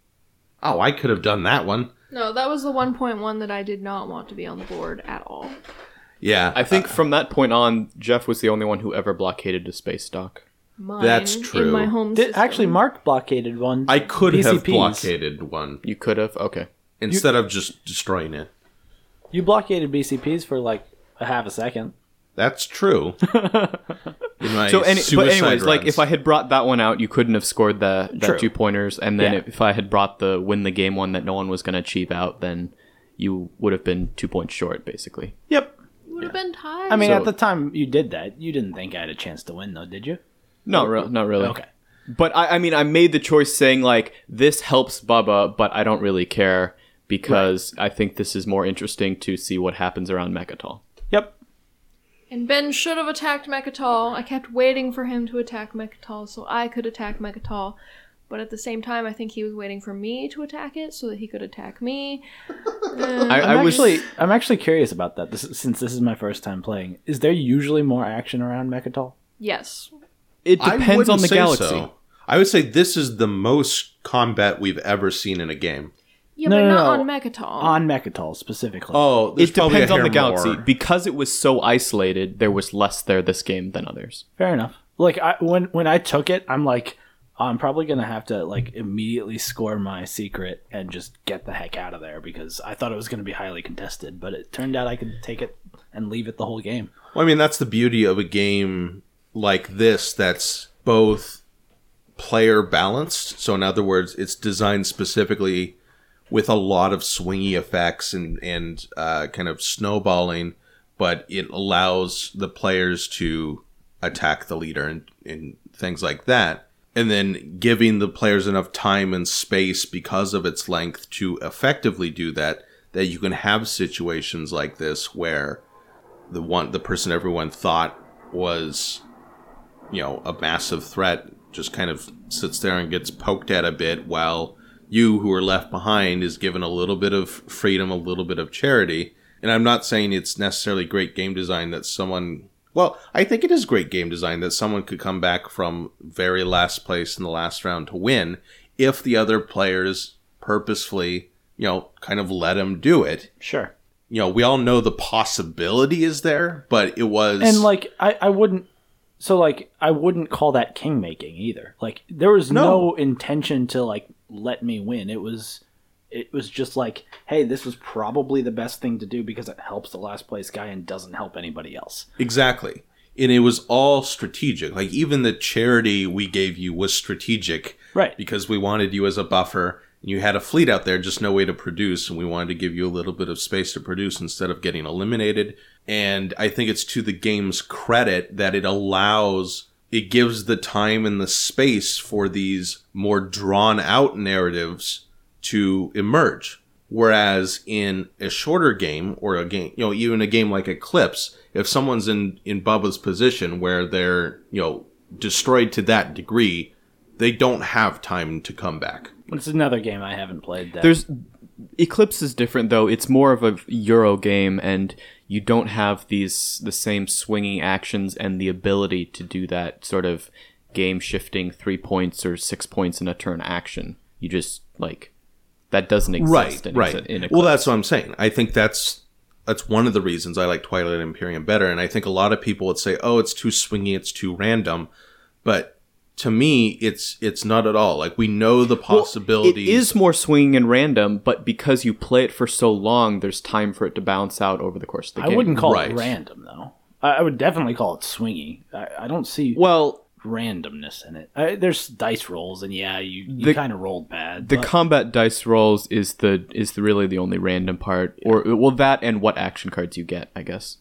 Oh, I could have done that one. No, that was the 1.1 that I did not want to be on the board at all. Yeah, I think uh, from that point on, Jeff was the only one who ever blockaded a space dock. Mine That's In true. my home Did, actually, Mark blockaded one. I could have blockaded one You could have. Okay. instead of just destroying it. You blockaded BCPs for like a half a second. That's true. In my So, any, but suicide anyways, like if I had brought that one out, you couldn't have scored the that True. two pointers, and then Yeah. if I had brought the win the game one that no one was going to achieve out, then you would have been two points short, basically. Yep. You would have been tied. I mean, So- at the time you did that, you didn't think I had a chance to win, though, did you? No, real, not really. Okay. But I, I mean, I made the choice saying like this helps Bubba, but I don't really care because I think this is more interesting to see what happens around Mecatol. Yep. and Ben should have attacked Mecatol. I kept waiting for him to attack Mecatol so I could attack Mecatol. But at the same time, I think he was waiting for me to attack it so that he could attack me. I, I I'm was actually, I'm actually curious about that. This, is- since this is my first time playing, is there usually more action around Mecatol? yes. It I depends on wouldn't the say galaxy. so. I would say this is the most combat we've ever seen in a game. Yeah, No, but no, not no. on Mecatol. On Mecatol specifically. Oh, It depends on the galaxy because it was so isolated. There was less there this game than others. Fair enough. Like I, when when I took it, I'm like, "Oh, I'm probably gonna have to like immediately score my secret and just get the heck out of there because I thought it was gonna be highly contested, but it turned out I could take it and leave it the whole game. Well, I mean, that's the beauty of a game like this that's both player balanced. So in other words, it's designed specifically with a lot of swingy effects and and uh, kind of snowballing, but it allows the players to attack the leader and, and things like that. And then giving the players enough time and space because of its length to effectively do that, that you can have situations like this where the one the person everyone thought was you know a massive threat just kind of sits there and gets poked at a bit while you who are left behind is given a little bit of freedom a little bit of charity and i'm not saying it's necessarily great game design that someone well i think it is great game design that someone could come back from very last place in the last round to win if the other players purposefully you know kind of let him do it Sure. you know, we all know the possibility is there, but it was And like I, I wouldn't so like I wouldn't call that king making either. Like there was no. No. intention to like let me win. It was it was just like, hey, this was probably the best thing to do because it helps the last place guy and doesn't help anybody else. exactly. And it was all strategic. Like even the charity we gave you was strategic Right. because we wanted you as a buffer. And you had a fleet out there, just no way to produce, and we wanted to give you a little bit of space to produce instead of getting eliminated. And I think it's to the game's credit that it allows, it gives the time and the space for these more drawn out narratives to emerge. Whereas in a shorter game or a game, you know, even a game like Eclipse, if someone's in, in Bubba's position where they're, you know, destroyed to that degree, they don't have time to come back. It's another game I haven't played that There's Eclipse is different though. It's more of a Euro game, and you don't have these the same swinging actions and the ability to do that sort of game shifting three points or six points in a turn action. You just like that doesn't exist. right in, right in Eclipse. well that's what i'm saying i think that's that's one of the reasons i like twilight imperium better and i think a lot of people would say oh it's too swingy it's too random but to me it's it's not at all like we know the Well, possibilities It is more swinging and random, but because you play it for so long, there's time for it to bounce out over the course of the I game. I wouldn't call Right. it random though. I, I would definitely call it swingy. I, I don't see Well, randomness in it. I, there's dice rolls, and yeah, you, you The- kind of rolled bad. the but- combat dice rolls is the is the, really the only random part, or well, that and what action cards you get, I guess.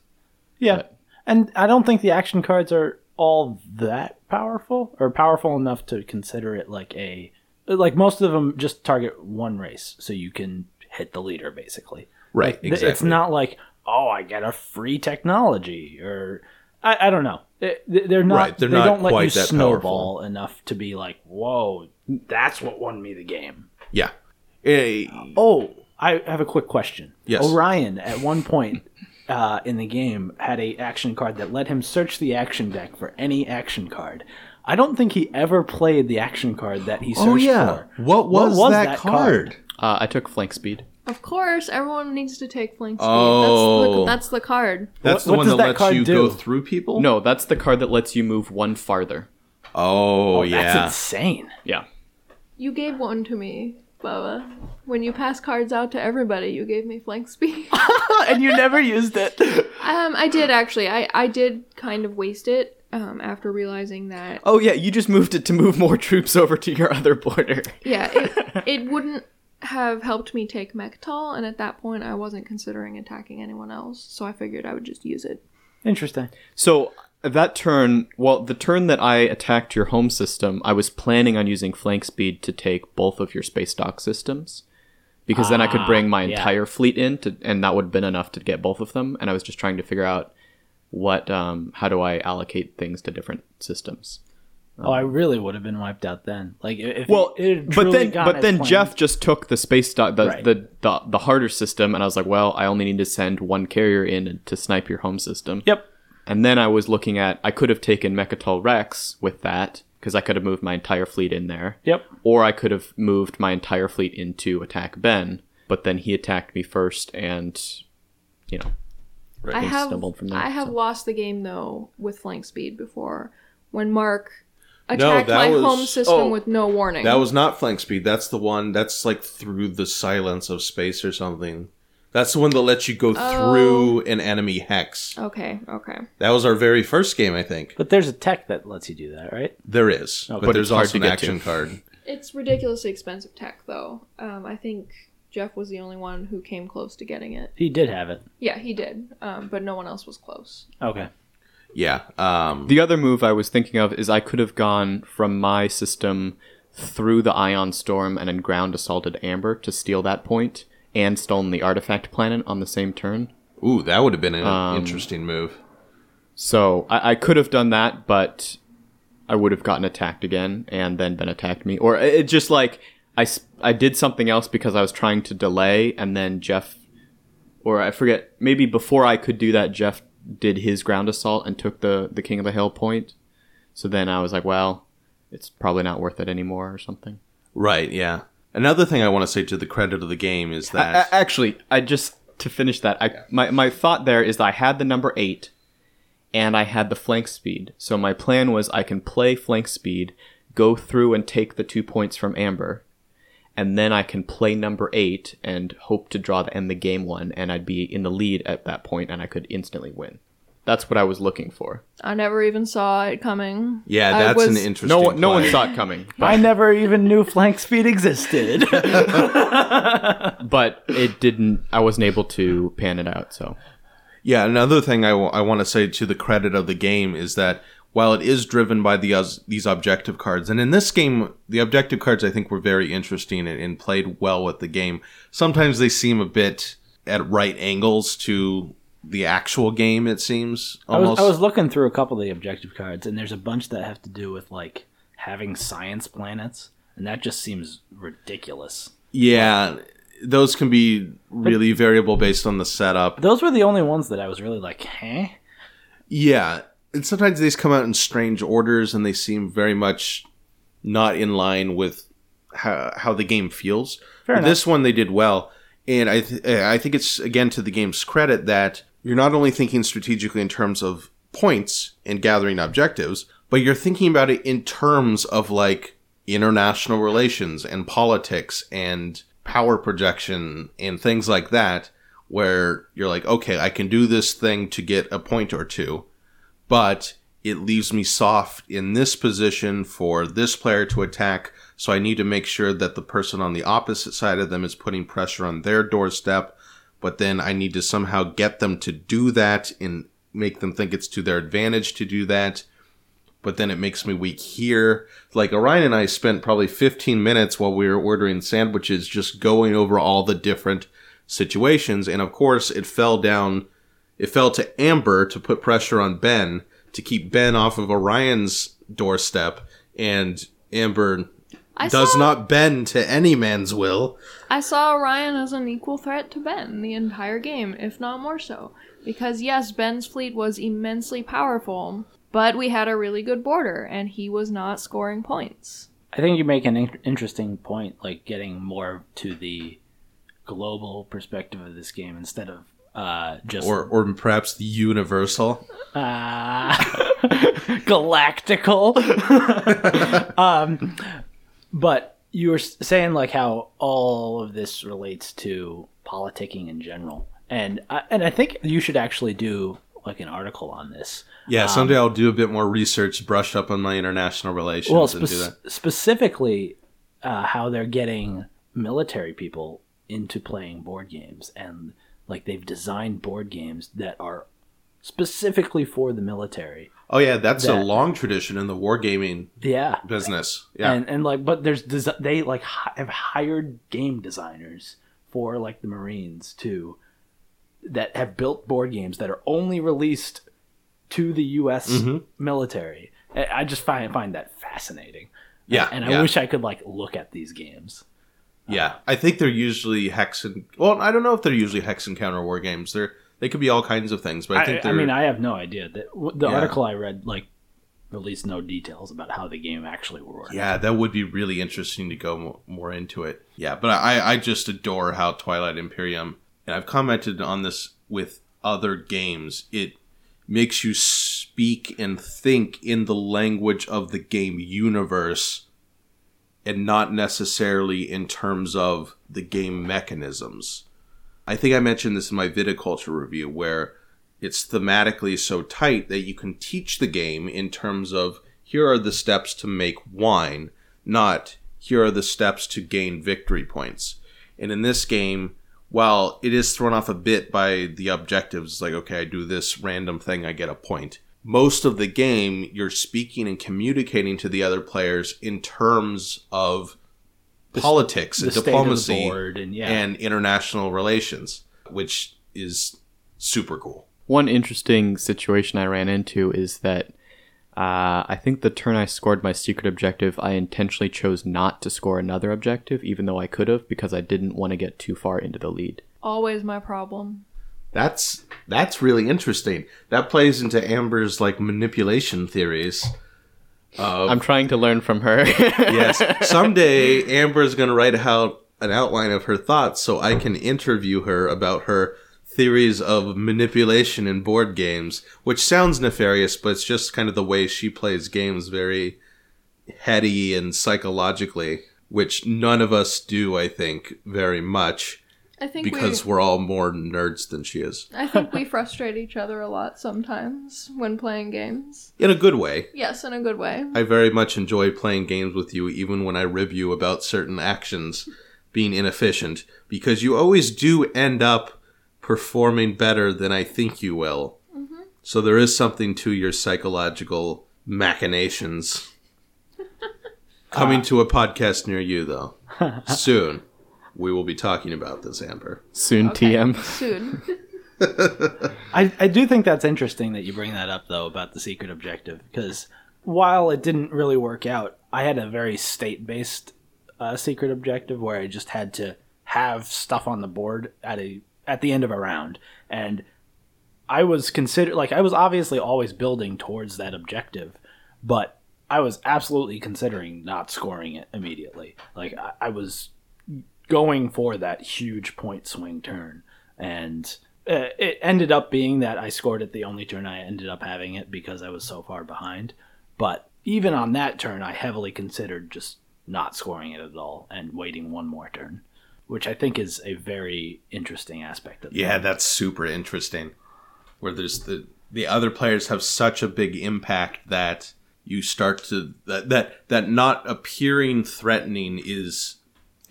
Yeah. And I don't think the action cards are all that powerful or powerful enough to consider it like a like most of them just target one race so you can hit the leader basically. right Like, exactly It's not like, oh, I get a free technology or I, I don't know. It- They're not. Right, they're they not don't let you quite that snowball enough to be like, whoa, that's what won me the game. yeah Eh, Oh, I have a quick question. Yes. Orion at one point uh, in the game had a action card that let him search the action deck for any action card. I don't think he ever played the action card that he searched oh yeah for. what was, that, card, Uh, I took flank speed. Of course, everyone needs to take flank speed. Oh. That's, the, that's the card. that's What- the what one that, that lets you do? go through people No, that's the card that lets you move one farther. oh, Oh, yeah That's insane. Yeah. You gave one to me, Bubba. When you pass cards out to everybody, you gave me flank speed. and you never used it. um, I did actually. I, I did kind of waste it um, after realizing that Oh yeah, you just moved it to move more troops over to your other border. yeah, it, it wouldn't have helped me take Mecatol, and at that point, I wasn't considering attacking anyone else, so I figured I would just use it. Interesting. So that turn, well, the turn that I attacked your home system, I was planning on using flank speed to take both of your space dock systems. Because then I could bring my yeah. entire fleet in, to, and that would have been enough to get both of them. And I was just trying to figure out what, um, how do I allocate things to different systems. Oh, I really would have been wiped out then. Like if Well, it but then, but then planned- Jeff just took the space dock, the, Right. the the the harder system, and I was like, well, I only need to send one carrier in to snipe your home system. Yep. And then I was looking at I could have taken Mecatol Rex with that because I could have moved my entire fleet in there. Yep. Or I could have moved my entire fleet into attack Ben, but then he attacked me first, and you know, I have stumbled from there, I have so. lost the game though with flank speed before when Mark attacked that my was- home system oh, with no warning. That was not flank speed. That's the one. That's like through the silence of space or something. That's the one that lets you go Oh. through an enemy hex. Okay, okay. That was our very first game, I think. But there's a tech that lets you do that, right? There is, Oh, but, but there's it's hard also to an get to. action card. It's ridiculously expensive tech, though. Um, I think Jeff was the only one who came close to getting it. He did have it. Yeah, he did, um, but no one else was close. Okay. Yeah. Um, The other move I was thinking of is I could have gone from my system through the Ion Storm and then ground assaulted Amber to steal that point and stolen the artifact planet on the same turn. ooh, that would have been an Um, interesting move. So I, I could have done that, but I would have gotten attacked again and then been attacked me. Or it it just like I, I did something else because I was trying to delay and then Jeff, or I forget, maybe before I could do that, Jeff did his ground assault and took the, the King of the Hill point. So then I was like, well, it's probably not worth it anymore or something. Right. Yeah. Another thing I want to say to the credit of the game is that a- actually, I just to finish that, I my my thought there is that I had the number eight, and I had the flank speed. So my plan was I can play flank speed, go through and take the two points from Amber, and then I can play number eight and hope to draw the end the game one, and I'd be in the lead at that point, and I could instantly win. That's what I was looking for. I never even saw it coming. yeah, I that's an interesting. No one, no one play. saw it coming, I never even knew flank speed existed. but it didn't. I wasn't able to pan it out. So Yeah, another thing I want to say to the credit of the game is that while it is driven by the uh, these objective cards, and in this game, the objective cards I think were very interesting and, and played well with the game. Sometimes they seem a bit at right angles to the actual game. It seems I was. I was looking through a couple of the objective cards, and there's a bunch that have to do with like having science planets, and that just seems ridiculous. yeah, those can be really variable based on the setup. Those were the only ones that I was really like, huh? Yeah, and sometimes these come out in strange orders, and they seem very much not in line with how, how the game feels. This one they did well, and I th- I think it's again to the game's credit that you're not only thinking strategically in terms of points and gathering objectives, but you're thinking about it in terms of like international relations and politics and power projection and things like that where you're like okay I can do this thing to get a point or two but it leaves me soft in this position for this player to attack. So I need to make sure that the person on the opposite side of them is putting pressure on their doorstep. But then I need to somehow get them to do that and make them think it's to their advantage to do that. But then it makes me weak here. Like Orion and I spent probably 15 minutes while we were ordering sandwiches just going over all the different situations. And of course, it fell down it fell to Amber to put pressure on Ben to keep Ben off of Orion's doorstep, and Amber I does saw, not bend to any man's will. I saw Orion as an equal threat to Ben the entire game, if not more so. Because yes, Ben's fleet was immensely powerful, but we had a really good border, and he was not scoring points. I think you make an in- interesting point, like getting more to the global perspective of this game instead of uh, just Or, or perhaps the universal. Ah, galactical. um, but you were saying like how all of this relates to politicking in general, and I, and I think you should actually do like an article on this. Yeah, someday I'll do a bit more research, brush up on my international relations, Well, and do that. specifically, uh, how they're getting military people into playing board games, and like they've designed board games that are specifically for the military. Oh yeah, that's a long tradition in the wargaming Yeah, business. Yeah, and and like but there's desi- they like hi- have hired game designers for like the marines too that have built board games that are only released to the us Mhm. military I- just find find that fascinating yeah, and yeah. i wish i could like look at these games Yeah, I think they're usually hex and well, I don't know if they're usually hex and counter war games. They're they could be all kinds of things, but I i, think I, they're. mean i have no idea that the Yeah. article i read like released no details about how the game actually works yeah, that would be really interesting to go more into it. Yeah, but I I just adore how Twilight Imperium, and I've commented on this with other games. It makes you speak and think in the language of the game universe and not necessarily in terms of the game mechanisms. I think I mentioned this in my viticulture review where it's thematically so tight that you can teach the game in terms of here are the steps to make wine, not here are the steps to gain victory points. And in this game, while it is thrown off a bit by the objectives, like, okay, I do this random thing, I get a point. Most of the game, you're speaking and communicating to the other players in terms of politics the and state of the diplomacy and- yeah. and international relations, which is super cool. One interesting situation I ran into is that uh, I think the turn I scored my secret objective, I intentionally chose not to score another objective, even though I could have, because I didn't want to get too far into the lead. Always my problem. That's that's really interesting. That plays into Amber's like manipulation theories. Of, I'm trying to learn from her. yes, someday Amber's going to write out an outline of her thoughts so I can interview her about her theories of manipulation in board games, which sounds nefarious, but it's just kind of the way she plays games very heady and psychologically, which none of us do, I think, very much I think because we, we're all more nerds than she is. I think we frustrate each other a lot sometimes when playing games. In a good way. Yes, in a good way. I very much enjoy playing games with you, even when I rib you about certain actions being inefficient, because you always do end up performing better than I think you will. Mm-hmm. So there is something to your psychological machinations. Coming to a podcast near you, though. Soon, we will be talking about this, Amber. Soon Okay, TM. Soon. I, I do think that's interesting that you bring that up though about the secret objective because while it didn't really work out, I had a very state based uh, secret objective where I just had to have stuff on the board at a at the end of a round, and I was consider like I was obviously always building towards that objective, but I was absolutely considering not scoring it immediately. Like I, I was going for that huge point swing turn, and uh, it ended up being that I scored it the only turn I ended up having it because I was so far behind. But even on that turn, I heavily considered just not scoring it at all and waiting one more turn, which I think is a very interesting aspect of Yeah, game. that's super interesting. Where there's the the other players have such a big impact that you start to that that that not appearing threatening is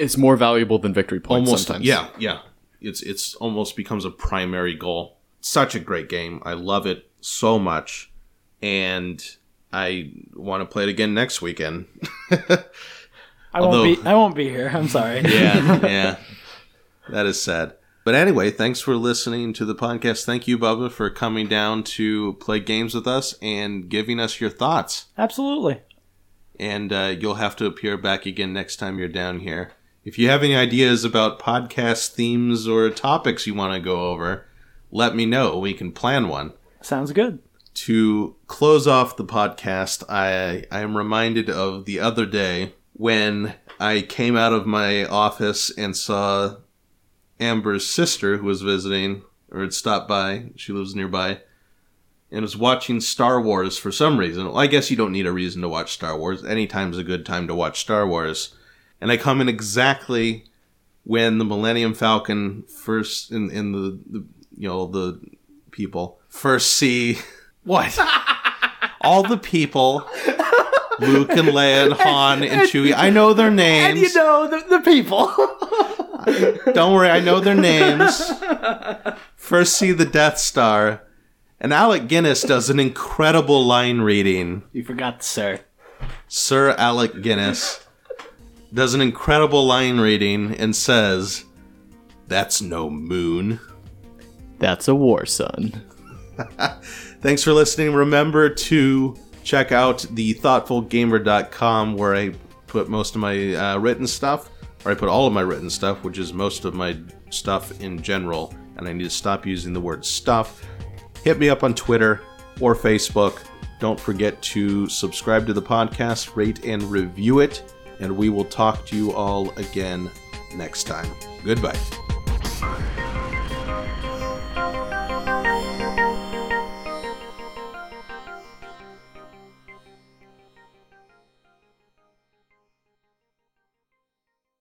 It's more valuable than victory points almost sometimes. yeah yeah it's it's almost becomes a primary goal. Such a great game. I love it so much, and I want to play it again next weekend. I although- won't be. I won't be here. I'm sorry. yeah, yeah. That is sad. But anyway, thanks for listening to the podcast. Thank you, Bubba, for coming down to play games with us and giving us your thoughts. Absolutely. And uh, you'll have to appear back again next time you're down here. If you have any ideas about podcast themes or topics you want to go over, let me know. We can plan one. Sounds good. To close off the podcast, I I am reminded of the other day when I came out of my office and saw Amber's sister who was visiting or had stopped by. She lives nearby and was watching Star Wars for some reason. Well, I guess you don't need a reason to watch Star Wars. Anytime's a good time to watch Star Wars. And I come in exactly when the Millennium Falcon first in in the, the you know the people first see what all the people Luke and Leia and Han and Chewie. I know their names. And you know the, the people. Don't worry, I know their names. First see the Death Star. And Alec Guinness does an incredible line reading. you forgot sir. Sir Alec Guinness does an incredible line reading and says, That's no moon. That's a war sun. Thanks for listening. Remember to check out the thoughtfulgamer.com where I put most of my uh, written stuff, or I put all of my written stuff, which is most of my stuff in general. And I need to stop using the word stuff. Hit me up on Twitter or Facebook. Don't forget to subscribe to the podcast, rate and review it, and we will talk to you all again next time. Goodbye.